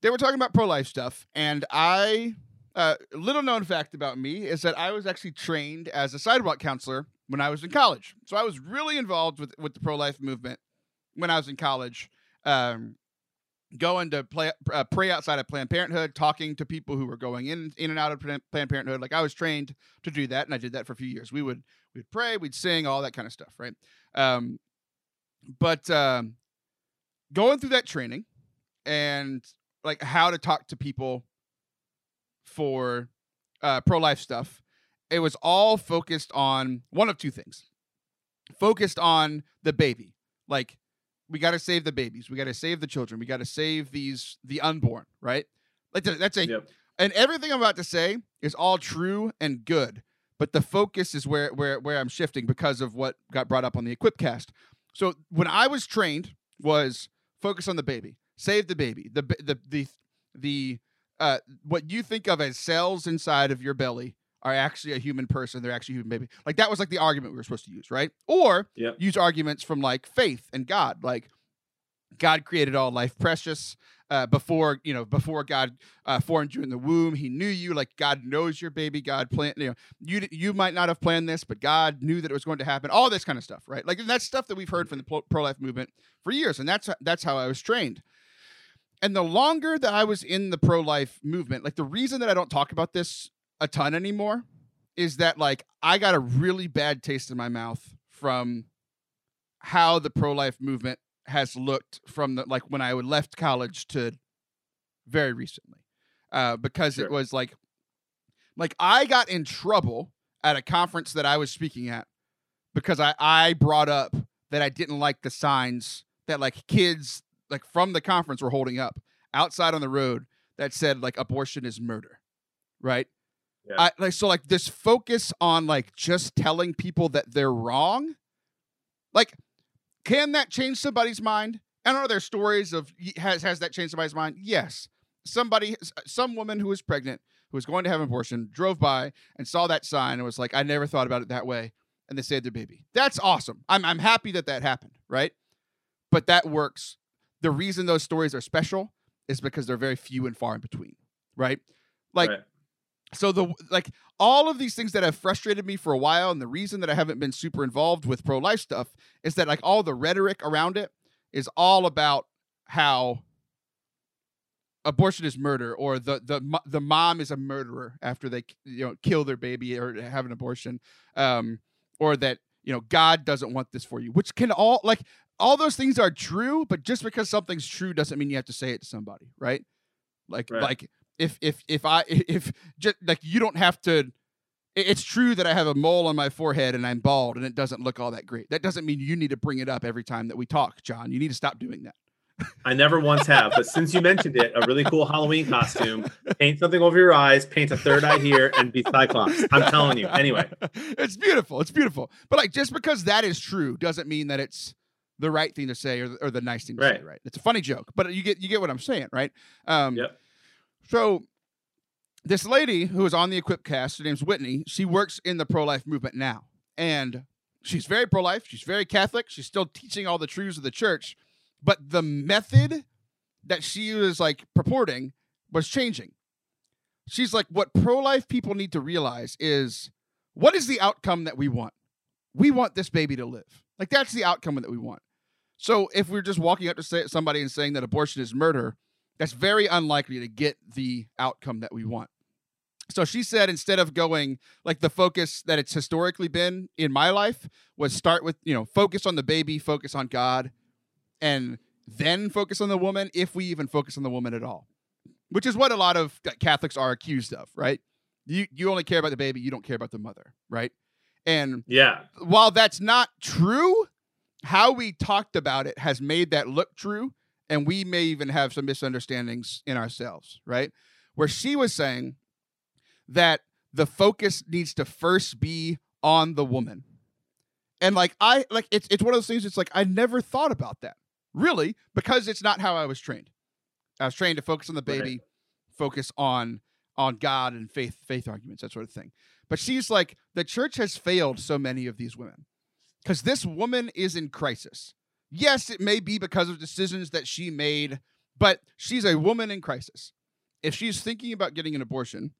they were talking about pro life stuff, and I, uh, little known fact about me is that I was actually trained as a sidewalk counselor when I was in college. So I was really involved with with the pro life movement when I was in college. Um, going to play, uh, pray outside of Planned Parenthood, talking to people who were going in in and out of Planned Parenthood. Like I was trained to do that, and I did that for a few years. We would we'd pray, we'd sing, all that kind of stuff, right? Um, but um, going through that training and like how to talk to people for uh, pro life stuff, it was all focused on one of two things. Focused on the baby, like we got to save the babies, we got to save the children, we got to save these the unborn, right? Like that's a Yep. and everything I'm about to say is all true and good, but the focus is where where where I'm shifting because of what got brought up on the Equipcast. So when I was trained was focus on the baby, save the baby, the the the the uh what you think of as cells inside of your belly are actually a human person. They're actually a human baby. Like that was like the argument we were supposed to use, right? Or Yep. use arguments from like faith and God, like God created all life precious uh, before you know before God uh, formed you in the womb. He knew you like God knows your baby. God planned you know you you might not have planned this, but God knew that it was going to happen. All this kind of stuff, right? Like that's stuff that we've heard from the pro life movement for years, and that's that's how I was trained. And the longer that I was in the pro life movement, like the reason that I don't talk about this a ton anymore is that like I got a really bad taste in my mouth from how the pro life movement has looked from the like when I left college to very recently. Uh, because Sure. it was like like I got in trouble at a conference that I was speaking at because I, I brought up that I didn't like the signs that like kids like from the conference were holding up outside on the road that said like abortion is murder. Right? Yeah. I like so like this focus on like just telling people that they're wrong. Like, can that change somebody's mind? I don't know. There's stories of has has that changed somebody's mind? Yes. Somebody, uh, some woman who was pregnant, who was going to have an abortion, drove by and saw that sign and was like, "I never thought about it that way," and they saved their baby. That's awesome. I'm I'm happy that that happened, right? But that works. The reason those stories are special is because they're very few and far in between, right? Like Right. So the like all of these things that have frustrated me for a while and the reason that i haven't been super involved with pro-life stuff is that like all the rhetoric around it is all about how abortion is murder or the the the mom is a murderer after they you know kill their baby or have an abortion um or that you know god doesn't want this for you which can all like all those things are true but just because something's true doesn't mean you have to say it to somebody right like Right. like if if if i if just like you don't have to it's true that i have a mole on my forehead and i'm bald and it doesn't look all that great that doesn't mean you need to bring it up every time that we talk john you need to stop doing that I never once have, but since you mentioned it, a really cool Halloween costume, paint something over your eyes, paint a third eye here, and be Cyclops. I'm telling you. Anyway, it's beautiful. It's beautiful. But like just because that is true doesn't mean that it's the right thing to say or, or the nice thing to say, Right. right? It's a funny joke, but you get you get what I'm saying, right? Um Yep. So this lady who is on the Equipcast, her name's Whitney, she works in the pro-life movement now. And she's very pro-life, she's very Catholic, she's still teaching all the truths of the church, but the method that she was like purporting was changing. She's like, what pro-life people need to realize is what is the outcome that we want? We want this baby to live. Like that's the outcome that we want. So if we're just walking up to say, somebody and saying that abortion is murder, that's very unlikely to get the outcome that we want. So she said instead of going like the focus that it's historically been in my life was start with, you know, focus on the baby, focus on God, and then focus on the woman if we even focus on the woman at all. Which is what a lot of Catholics are accused of, right? You you only care about the baby, you don't care about the mother, right? And yeah, while that's not true, how we talked about it has made that look true. And we may even have some misunderstandings in ourselves, right? Where she was saying that the focus needs to first be on the woman. And like I like it's it's one of those things it's like I never thought about that. Really, because it's not how I was trained. I was trained to focus on the Right. baby, focus on on God and faith faith arguments, that sort of thing. But she's like, the church has failed so many of these women because this woman is in crisis. Yes, it may be because of decisions that she made, but she's a woman in crisis. If she's thinking about getting an abortion,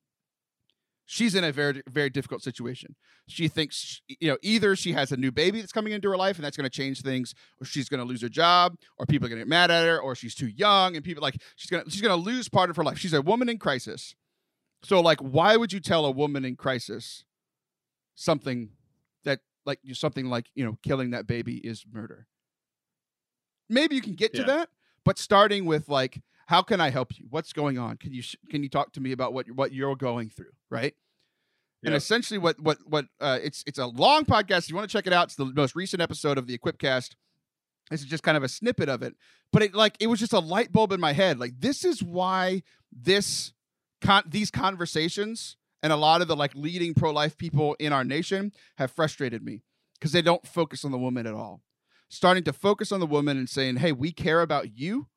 she's in a very, very difficult situation. She thinks, you know, either she has a new baby that's coming into her life and that's going to change things, or she's going to lose her job, or people are going to get mad at her, or she's too young, and people like she's going to she's going to lose part of her life. She's a woman in crisis. So, like, why would you tell a woman in crisis something that, like, something like, you know, killing that baby is murder? Maybe you can get to that, but starting with like, how can I help you? What's going on? Can you sh- can you talk to me about what you're, what you're going through, right? And essentially, what what what uh, it's it's a long podcast. If you want to check it out, it's the most recent episode of the Equipcast. This is just kind of a snippet of it, but it like it was just a light bulb in my head. Like this is why this con- these conversations and a lot of the like leading pro life people in our nation have frustrated me because they don't focus on the woman at all. Starting to focus on the woman and saying, "Hey, we care about you,"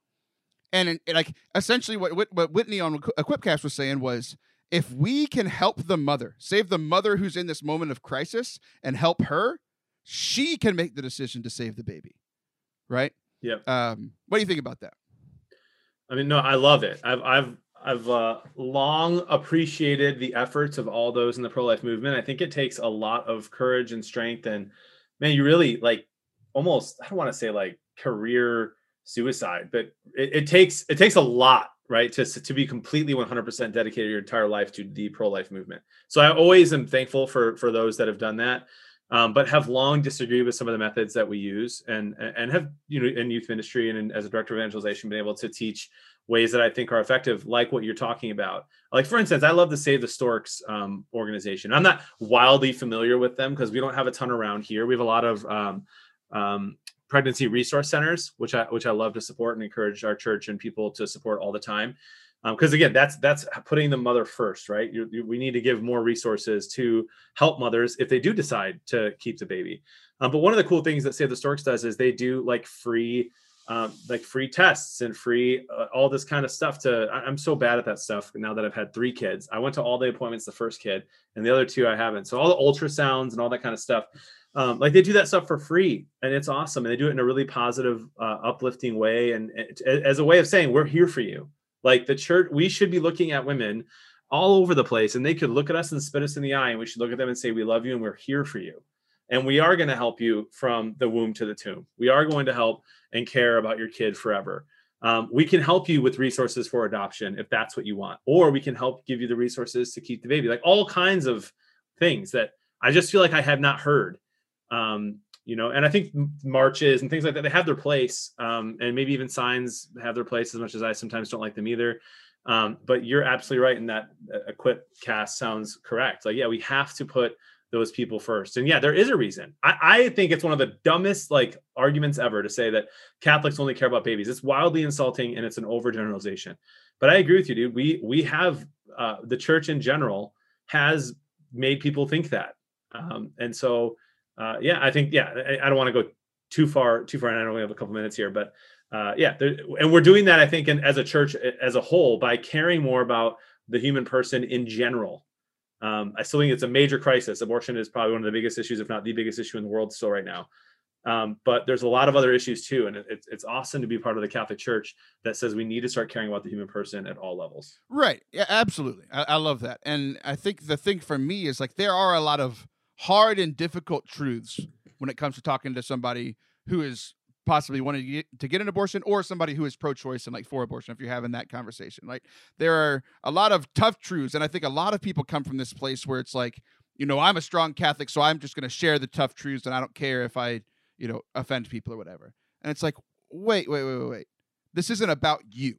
and, and like essentially what what Whitney on Equipcast was saying was, if we can help the mother, save the mother who's in this moment of crisis, and help her, she can make the decision to save the baby, right? Yep. Um, what do you think about that? I mean, no, I love it. I've I've I've uh, long appreciated the efforts of all those in the pro life movement. I think it takes a lot of courage and strength, and man, you really like almost I don't want to say like career suicide, but it, it takes it takes a lot, right, to to be completely 100% dedicated your entire life to the pro life movement. So I always am thankful for for those that have done that. Um, but have long disagreed with some of the methods that we use, and and have you know in youth ministry and in, as a director of evangelization been able to teach ways that I think are effective, like what you're talking about. Like for instance, I love the Save the Storks um, organization. I'm not wildly familiar with them because we don't have a ton around here. We have a lot of um, um, pregnancy resource centers, which I which I love to support and encourage our church and people to support all the time. Because again, that's that's putting the mother first, right? You, you, we need to give more resources to help mothers if they do decide to keep the baby. Um, but one of the cool things that Save the Storks does is they do like free um, like free tests and free uh, all this kind of stuff to I- i'm so bad at that stuff now that i've had three kids i went to all the appointments the first kid and the other two i haven't so all the ultrasounds and all that kind of stuff um, like they do that stuff for free and it's awesome and they do it in a really positive uh, uplifting way and, and as a way of saying we're here for you. Like the church we should be looking at women all over the place and they could look at us and spit us in the eye and we should look at them and say we love you and we're here for you. And we are going to help you from the womb to the tomb. We are going to help and care about your kid forever. Um, we can help you with resources for adoption if that's what you want or we can help give you the resources to keep the baby like all kinds of things that i just feel like i have not heard um, you know and i think marches and things like that they have their place um, and maybe even signs have their place as much as i sometimes don't like them either um, but you're absolutely right in that uh, equip cast sounds correct. Like, yeah, we have to put those people first. And yeah, there is a reason. I, I think it's one of the dumbest like arguments ever to say that Catholics only care about babies. It's wildly insulting and it's an overgeneralization. But I agree with you, dude. We we have uh, the church in general has made people think that. Um, and so uh, yeah, I think yeah, I, I don't want to go too far too far, and I only have a couple minutes here, but uh, yeah, there, and we're doing that, I think, in, as a church as a whole by caring more about the human person in general. Um, I still think it's a major crisis. Abortion is probably one of the biggest issues, if not the biggest issue in the world still right now. Um, but there's a lot of other issues too, and it, it's it's awesome to be part of the Catholic Church that says we need to start caring about the human person at all levels. Right. Yeah, absolutely. I, I love that, and I think the thing for me is like there are a lot of hard and difficult truths when it comes to talking to somebody who is possibly wanting to get, to get an abortion or somebody who is pro-choice and like for abortion if you're having that conversation. Like there are a lot of tough truths and i think a lot of people come from this place where it's like you know i'm a strong catholic so i'm just going to share the tough truths and i don't care if i you know offend people or whatever. And it's like wait wait wait wait wait. This isn't about you.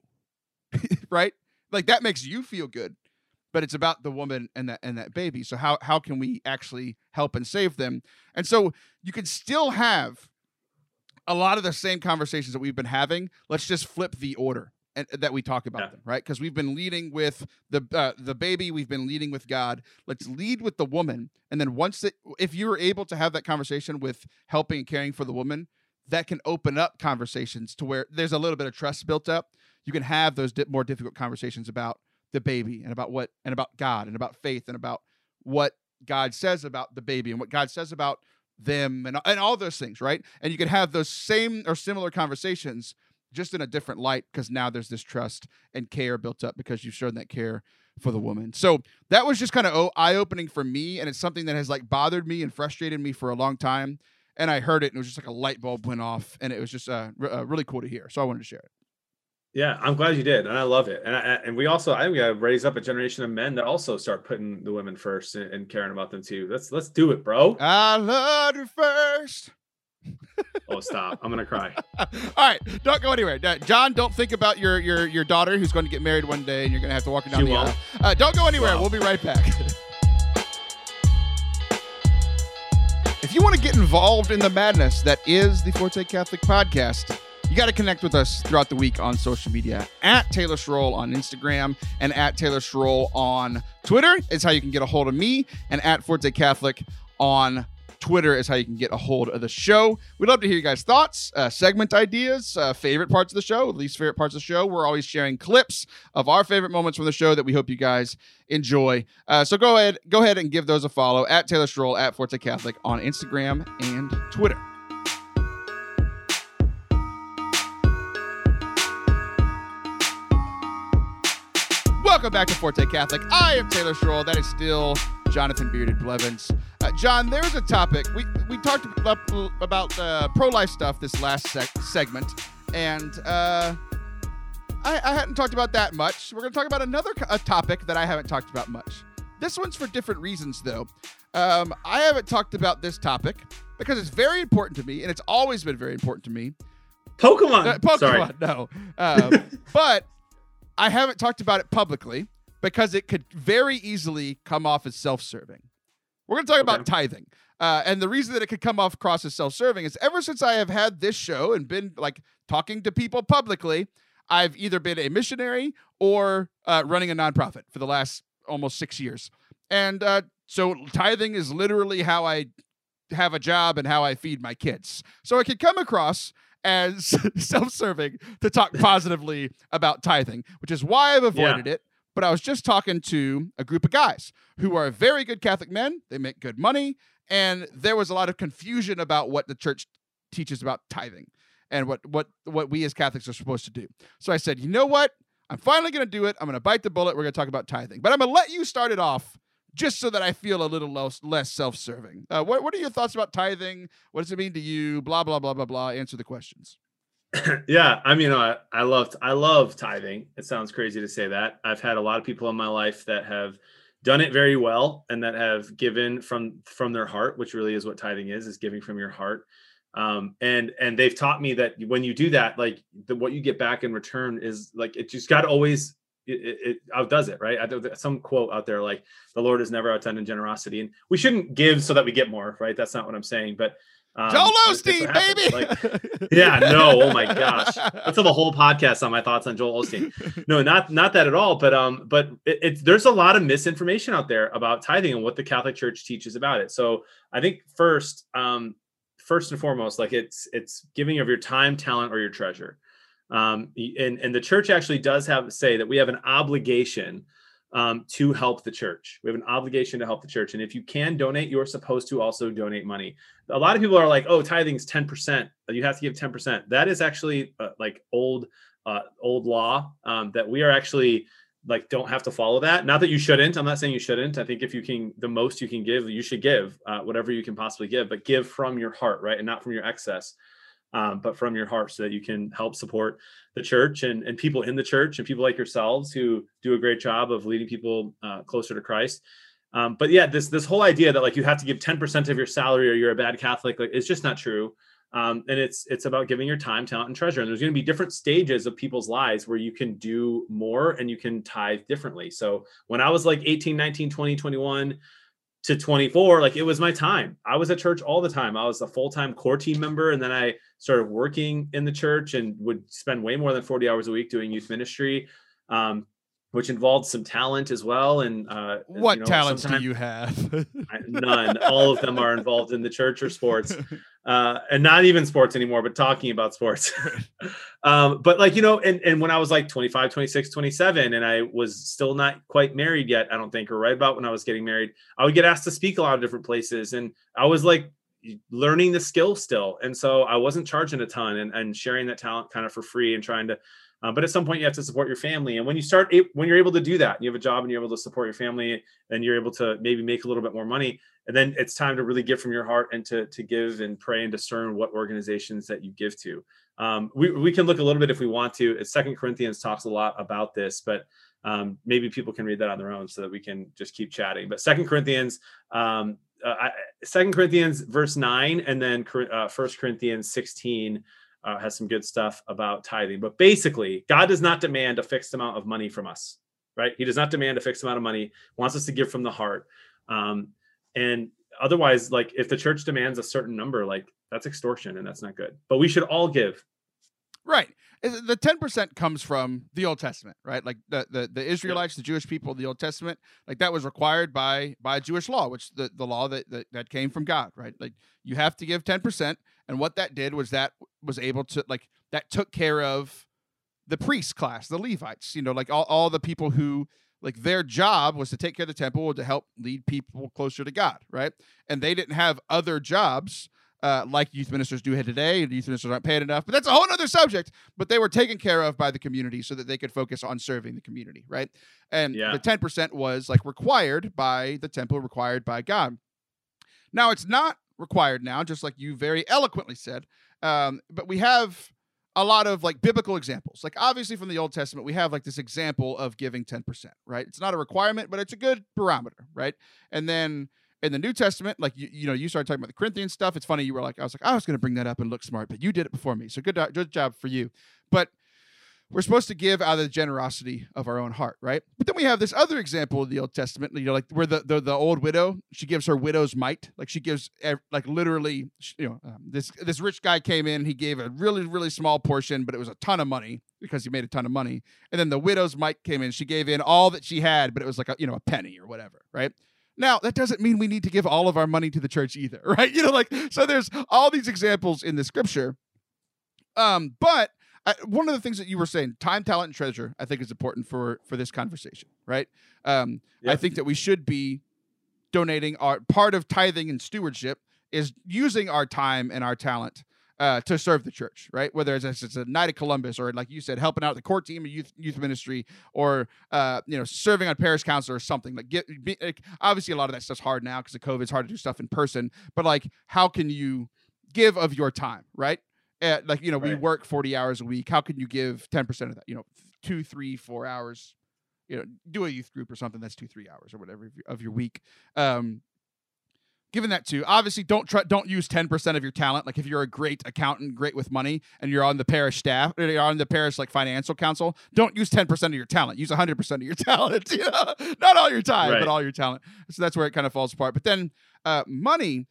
Right? Like that makes you feel good but it's about the woman and that and that baby so how how can we actually help and save them and so you can still have a lot of the same conversations that we've been having. Let's just flip the order and that we talk about yeah. them, right? Because we've been leading with the uh, the baby, we've been leading with God. Let's lead with the woman, and then once it, if you're able to have that conversation with helping and caring for the woman, that can open up conversations to where there's a little bit of trust built up. You can have those di- more difficult conversations about the baby and about what and about God and about faith and about what God says about the baby and what God says about them and, and all those things, right? And you can have those same or similar conversations just in a different light because now there's this trust and care built up because you've shown that care for the woman. So that was just kind of eye opening for me. And it's something that has like bothered me and frustrated me for a long time. And I heard it and it was just like a light bulb went off and it was just uh, r- uh, really cool to hear. So I wanted to share it. Yeah, I'm glad you did, and I love it. And I, and we also, I think we got to raise up a generation of men that also start putting the women first and, and caring about them too. Let's let's do it, bro. I love you first. oh, stop! I'm gonna cry. All right, don't go anywhere, John. Don't think about your your your daughter who's going to get married one day, and you're gonna have to walk her down she the aisle. Uh, don't go anywhere. Wow. We'll be right back. if you want to get involved in the madness that is the Forte Catholic Podcast you got to connect with us throughout the week on social media at Taylor Schroll on Instagram and at Taylor Schroll on Twitter is how you can get a hold of me, and at Forte Catholic on Twitter is how you can get a hold of the show. We'd love to hear you guys' thoughts, uh, segment ideas, uh, favorite parts of the show, least favorite parts of the show. We're always sharing clips of our favorite moments from the show that we hope you guys enjoy. Uh, so go ahead, go ahead and give those a follow at Taylor Schroll at Forte Catholic on Instagram and Twitter. Welcome back to Forte Catholic. I am Taylor Schroll. That is still Jonathan Bearded Blevins. Uh, John, there's a topic. We, we talked about, uh, pro life stuff this last sec- segment, and uh, I, I, hadn't talked about that much. We're going to talk about another a topic that I haven't talked about much. This one's for different reasons, though. Um, I haven't talked about this topic because it's very important to me, and it's always been very important to me. Pokemon. Uh, Pokemon, Sorry. no. Um, but I haven't talked about it publicly because it could very easily come off as self-serving. We're going to talk okay. about tithing. Uh, and the reason that it could come off across as self-serving is ever since I have had this show and been like talking to people publicly, I've either been a missionary or uh, running a nonprofit for the last almost six years. And uh, so tithing is literally how I have a job and how I feed my kids. So it could come across as self-serving to talk positively about tithing, which is why I've avoided yeah. it. But I was just talking to a group of guys who are very good Catholic men. They make good money, and there was a lot of confusion about what the church teaches about tithing and what what what we as Catholics are supposed to do. So I said, you know what? I'm finally going to do it. I'm going to bite the bullet. We're going to talk about tithing. But I'm going to let you start it off just so that I feel a little less, less self serving. Uh, what, what are your thoughts about tithing? What does it mean to you? Blah, blah, blah, blah, blah. Answer the questions. yeah, I mean, I, I love I love tithing. It sounds crazy to say that. I've had a lot of people in my life that have done it very well and that have given from from their heart, which really is what tithing is, is giving from your heart. Um, and and they've taught me that when you do that, like the, what you get back in return is like it just got always it, it, it, outdoes it, right? I, some quote out there like the Lord is never outdone in generosity, and we shouldn't give so that we get more, right? That's not what I'm saying, but um, Joel Osteen, baby. Like, yeah, no, oh my gosh, let's have a whole podcast on my thoughts on Joel Osteen. No, not not that at all. But um, but it, it's there's a lot of misinformation out there about tithing and what the Catholic Church teaches about it. So I think first, um, first and foremost, like it's it's giving of your time, talent, or your treasure. Um, and and the church actually does have say that we have an obligation um, to help the church. We have an obligation to help the church. And if you can donate, you're supposed to also donate money. A lot of people are like, oh, tithing is 10%. You have to give 10%. That is actually uh, like old, uh, old law um, that we are actually like don't have to follow that. Not that you shouldn't. I'm not saying you shouldn't. I think if you can, the most you can give, you should give uh, whatever you can possibly give, but give from your heart, right, and not from your excess um, but from your heart so that you can help support the church and, and people in the church and people like yourselves who do a great job of leading people uh, closer to Christ. Um, but yeah, this this whole idea that like you have to give 10% of your salary or you're a bad Catholic, like it's just not true. Um, and it's it's about giving your time, talent, and treasure. And there's going to be different stages of people's lives where you can do more and you can tithe differently. So when I was like 18, 19, 20, 21, to 24 like it was my time i was at church all the time i was a full-time core team member and then i started working in the church and would spend way more than 40 hours a week doing youth ministry um, which involved some talent as well. And uh, what you know, talents do you have? none. All of them are involved in the church or sports, uh, and not even sports anymore, but talking about sports. um, but like, you know, and, and when I was like 25, 26, 27, and I was still not quite married yet, I don't think, or right about when I was getting married, I would get asked to speak a lot of different places. And I was like, learning the skill still and so i wasn't charging a ton and, and sharing that talent kind of for free and trying to uh, but at some point, you have to support your family. And when you start, when you're able to do that, you have a job and you're able to support your family, and you're able to maybe make a little bit more money. And then it's time to really give from your heart and to to give and pray and discern what organizations that you give to. Um, we we can look a little bit if we want to. Second Corinthians talks a lot about this, but um, maybe people can read that on their own so that we can just keep chatting. But Second Corinthians. Um, uh, Second Corinthians verse nine, and then uh, First Corinthians sixteen, uh, has some good stuff about tithing. But basically, God does not demand a fixed amount of money from us, right? He does not demand a fixed amount of money. Wants us to give from the heart. Um, and otherwise, like if the church demands a certain number, like that's extortion and that's not good. But we should all give. Right. The ten percent comes from the Old Testament, right? Like the, the the Israelites, the Jewish people, the Old Testament, like that was required by by Jewish law, which the, the law that, that that came from God, right? Like you have to give ten percent, and what that did was that was able to like that took care of the priest class, the Levites, you know, like all, all the people who like their job was to take care of the temple or to help lead people closer to God, right? And they didn't have other jobs uh, like youth ministers do here today. Youth ministers aren't paid enough, but that's a whole other subject. But they were taken care of by the community so that they could focus on serving the community, right? And yeah. the 10% was like required by the temple, required by God. Now it's not required now, just like you very eloquently said. Um, but we have a lot of like biblical examples. Like obviously from the Old Testament, we have like this example of giving 10%, right? It's not a requirement, but it's a good barometer, right? And then in the New Testament, like you, you know, you started talking about the Corinthian stuff. It's funny you were like, I was like, I was going to bring that up and look smart, but you did it before me, so good, good job for you. But we're supposed to give out of the generosity of our own heart, right? But then we have this other example of the Old Testament, you know, like where the the, the old widow she gives her widow's mite, like she gives like literally, you know, um, this this rich guy came in, he gave a really really small portion, but it was a ton of money because he made a ton of money, and then the widow's mite came in, she gave in all that she had, but it was like a you know a penny or whatever, right? Now, that doesn't mean we need to give all of our money to the church either, right? You know, like, so there's all these examples in the scripture. Um, but I, one of the things that you were saying, time, talent, and treasure, I think is important for for this conversation, right? Um, I think that we should be donating our part of tithing and stewardship is using our time and our talent uh, to serve the church, right? Whether it's, it's a Knight of Columbus or like you said, helping out the court team, youth youth ministry, or uh, you know, serving on parish council or something. Like, get be, like, obviously a lot of that stuff's hard now because of COVID. It's hard to do stuff in person, but like, how can you give of your time, right? Uh, like you know, we work forty hours a week. How can you give ten percent of that? You know, two, three, four hours. You know, do a youth group or something that's two, three hours or whatever of your- of your week. Um, given that too obviously don't try don't use 10% of your talent. Like if you're a great accountant great with money and you're on the parish staff or you're on the parish like financial council don't use 10% of your talent. Use 100% of your talent you know? not all your time Right. but all your talent. So that's where it kind of falls apart. But then uh, money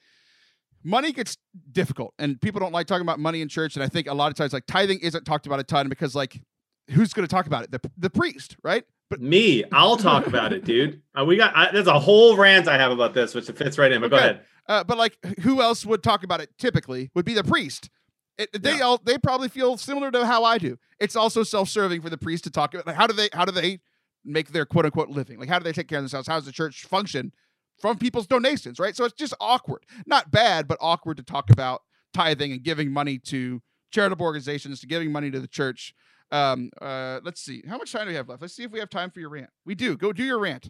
money gets difficult and people don't like talking about money in church and i think a lot of times like tithing isn't talked about a ton because like who's going to talk about it? The, the priest right but Me, I'll talk about it, dude. Uh, we got I, there's a whole rant I have about this, which fits right in. But go ahead. Uh, but like, who else would talk about it? Typically, would be the priest. It, they Yeah. all they probably feel similar to how I do. It's also self-serving for the priest to talk about like, how do they how do they make their quote unquote living? Like how do they take care of themselves? How does the church function from people's donations? Right. So it's just awkward, not bad, but awkward to talk about tithing and giving money to charitable organizations, to giving money to the church. Um, uh, let's see. How much time do we have left? Let's see if we have time for your rant. We do. Go do your rant.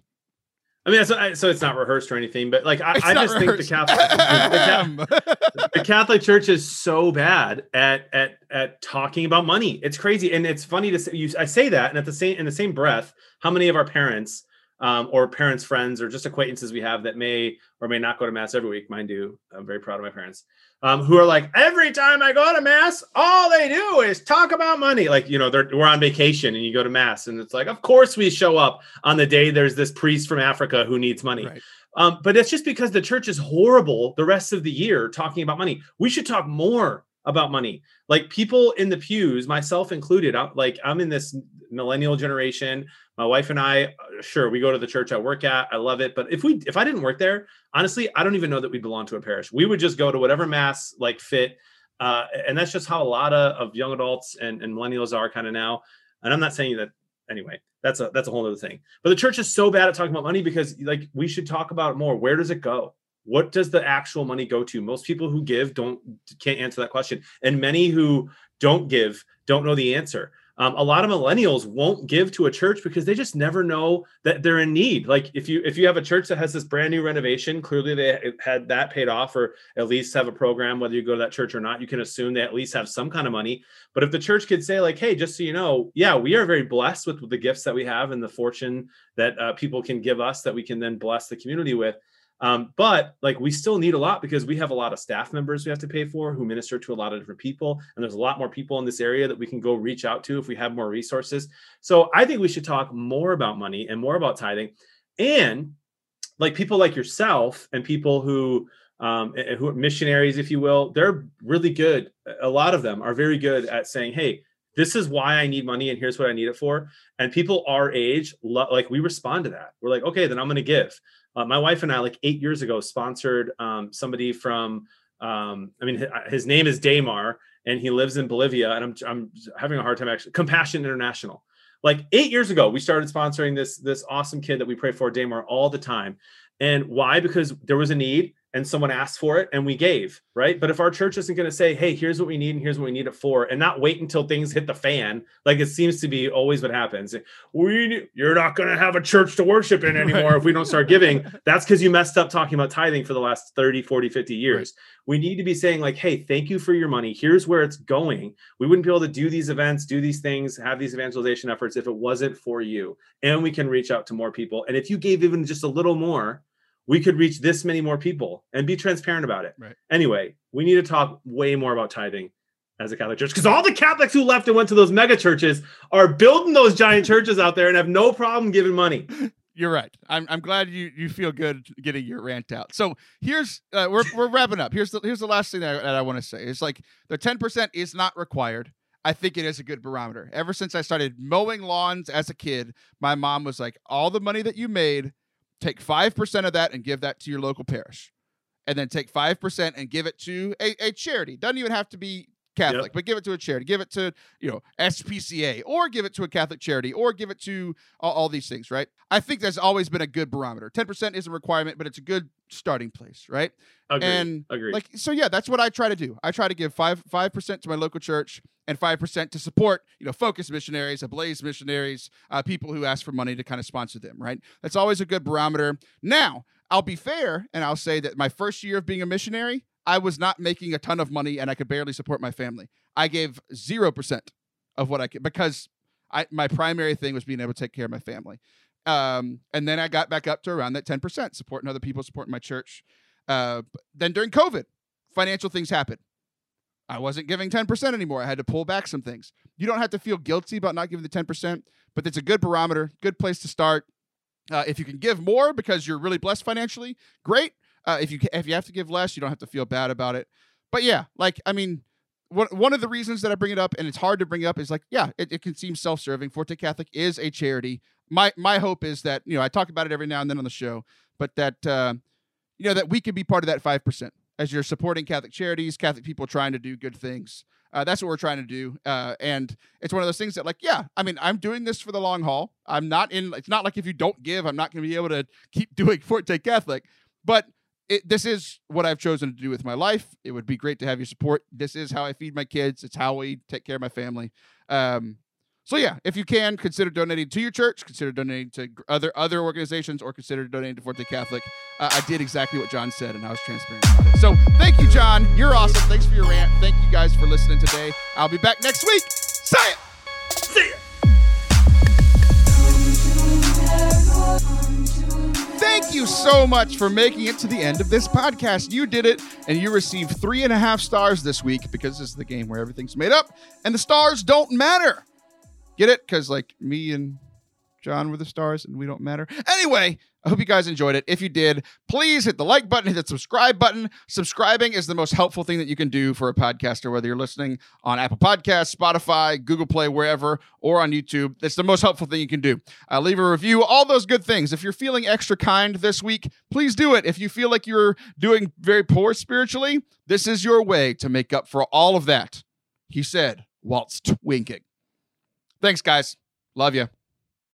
I mean, so, I- so it's not rehearsed or anything, but like I, I just think the. Catholic, the, Ca- the Catholic Church is so bad at at at talking about money. It's crazy, and it's funny to say. You, I say that, and at the same in the same breath, how many of our parents um, or parents' friends or just acquaintances we have that may or may not go to mass every week, mind you, I'm very proud of my parents, um, who are like, every time I go to mass, all they do is talk about money. Like, you know, they're, we're on vacation and you go to mass, and it's like, of course we show up on the day there's this priest from Africa who needs money. Right. Um, but it's just because the church is horrible the rest of the year talking about money. We should talk more about money. Like people in the pews, myself included, I'm, like I'm in this millennial generation. My wife and I, sure, we go to the church I work at. I love it. But if we if I didn't work there, honestly, I don't even know that we belong to a parish. We would just go to whatever mass like fit. Uh, and that's just how a lot of, of young adults and, and millennials are kind of now. And I'm not saying that anyway. That's a that's a whole other thing. But the church is so bad at talking about money because like we should talk about it more. Where does it go? What does the actual money go to? Most people who give don't can't answer that question, and many who don't give don't know the answer. Um, a lot of millennials won't give to a church because they just never know that they're in need. Like if you if you have a church that has this brand new renovation, clearly they had that paid off, or at least have a program. Whether you go to that church or not, you can assume they at least have some kind of money. But if the church could say like, "Hey, just so you know, yeah, we are very blessed with the gifts that we have and the fortune that uh, people can give us that we can then bless the community with." Um, but like we still need a lot because we have a lot of staff members we have to pay for who minister to a lot of different people. And there's a lot more people in this area that we can go reach out to if we have more resources. So I think we should talk more about money and more about tithing. And like people like yourself and people who um, eh, who are missionaries, if you will, they're really good. A lot of them are very good at saying, "Hey, this is why I need money, and here's what I need it for." And people our age, like we respond to that. We're like, "Okay, then I'm going to give." Uh, my wife and I, like eight years ago, sponsored um, somebody from. Um, I mean, hi- his name is Damar, and he lives in Bolivia. And I'm I'm having a hard time actually. Compassion International. Like eight years ago, we started sponsoring this this awesome kid that we pray for, Damar, all the time. And why? Because there was a need and someone asked for it and we gave, right? But if our church isn't going to say, hey, here's what we need and here's what we need it for, and not wait until things hit the fan, like it seems to be always what happens. We you're not going to have a church to worship in anymore if we don't start giving. That's because you messed up talking about tithing for the last 30, 40, 50 years. We need to be saying, like, hey, thank you for your money. Here's where it's going. We wouldn't be able to do these events, do these things, have these evangelization efforts if it wasn't for you. And we can reach out to more people. And if you gave even just a little more, we could reach this many more people and be transparent about it. Right. Anyway, we need to talk way more about tithing as a Catholic church because all the Catholics who left and went to those mega churches are building those giant churches out there and have no problem giving money. You're right. I'm, I'm glad you, you feel good getting your rant out. So here's uh, we're we're wrapping up. Here's the here's the last thing that I, that I want to say. It's like the 10% is not required. I think it is a good barometer. Ever since I started mowing lawns as a kid, my mom was like, "All the money that you made, take five percent of that and give that to your local parish, and then take five percent and give it to a, a charity. Doesn't even have to be Catholic, Yep. but give it to a charity. Give it to, you know, SPCA or give it to a Catholic charity or give it to all, all these things, right? I think that's always been a good barometer. 10% is a requirement, but it's a good starting place, right? Agreed. And Agreed. like so yeah, that's what I try to do. I try to give 5 5% to my local church and 5% to support, you know, Focus missionaries, Ablaze missionaries, uh, people who ask for money to kind of sponsor them, right? That's always a good barometer. Now, I'll be fair and I'll say that my first year of being a missionary, I was not making a ton of money and I could barely support my family. I gave 0% of what I could because I my primary thing was being able to take care of my family. Um, and then I got back up to around that 10%, supporting other people, supporting my church. Uh, then during COVID, financial things happened. I wasn't giving 10% anymore. I had to pull back some things. You don't have to feel guilty about not giving the 10%, but it's a good barometer, good place to start. Uh, if you can give more because you're really blessed financially, great. Uh, if you if you have to give less, you don't have to feel bad about it. But yeah, like I mean, one of the reasons that I bring it up, and it's hard to bring it up, is like yeah, it, it can seem self-serving. Forte Catholic is a charity. My my hope is that you know I talk about it every now and then on the show, but that uh, you know that we can be part of that five percent as you're supporting Catholic charities, Catholic people trying to do good things. Uh, that's what we're trying to do, uh, and it's one of those things that, like, yeah, I mean, I'm doing this for the long haul. I'm not in. It's not like if you don't give, I'm not going to be able to keep doing Forte Catholic. But it, this is what I've chosen to do with my life. It would be great to have your support. This is how I feed my kids. It's how we take care of my family. Um, so yeah, if you can, consider donating to your church, consider donating to other other organizations, or consider donating to Forte Catholic. Uh, I did exactly what John said, and I was transparent it. So thank you, John. You're awesome. Thanks for your rant. Thank you guys for listening today. I'll be back next week. See ya. See ya. Thank you so much for making it to the end of this podcast. You did it, and you received three and a half stars this week because this is the game where everything's made up and the stars don't matter. Get it? Because, like, me and John were the stars and we don't matter. Anyway, I hope you guys enjoyed it. If you did, please hit the like button, hit the subscribe button. Subscribing is the most helpful thing that you can do for a podcaster, whether you're listening on Apple Podcasts, Spotify, Google Play, wherever, or on YouTube. It's the most helpful thing you can do. Uh, leave a review, all those good things. If you're feeling extra kind this week, please do it. If you feel like you're doing very poor spiritually, this is your way to make up for all of that. He said, whilst winking. Thanks, guys. Love you.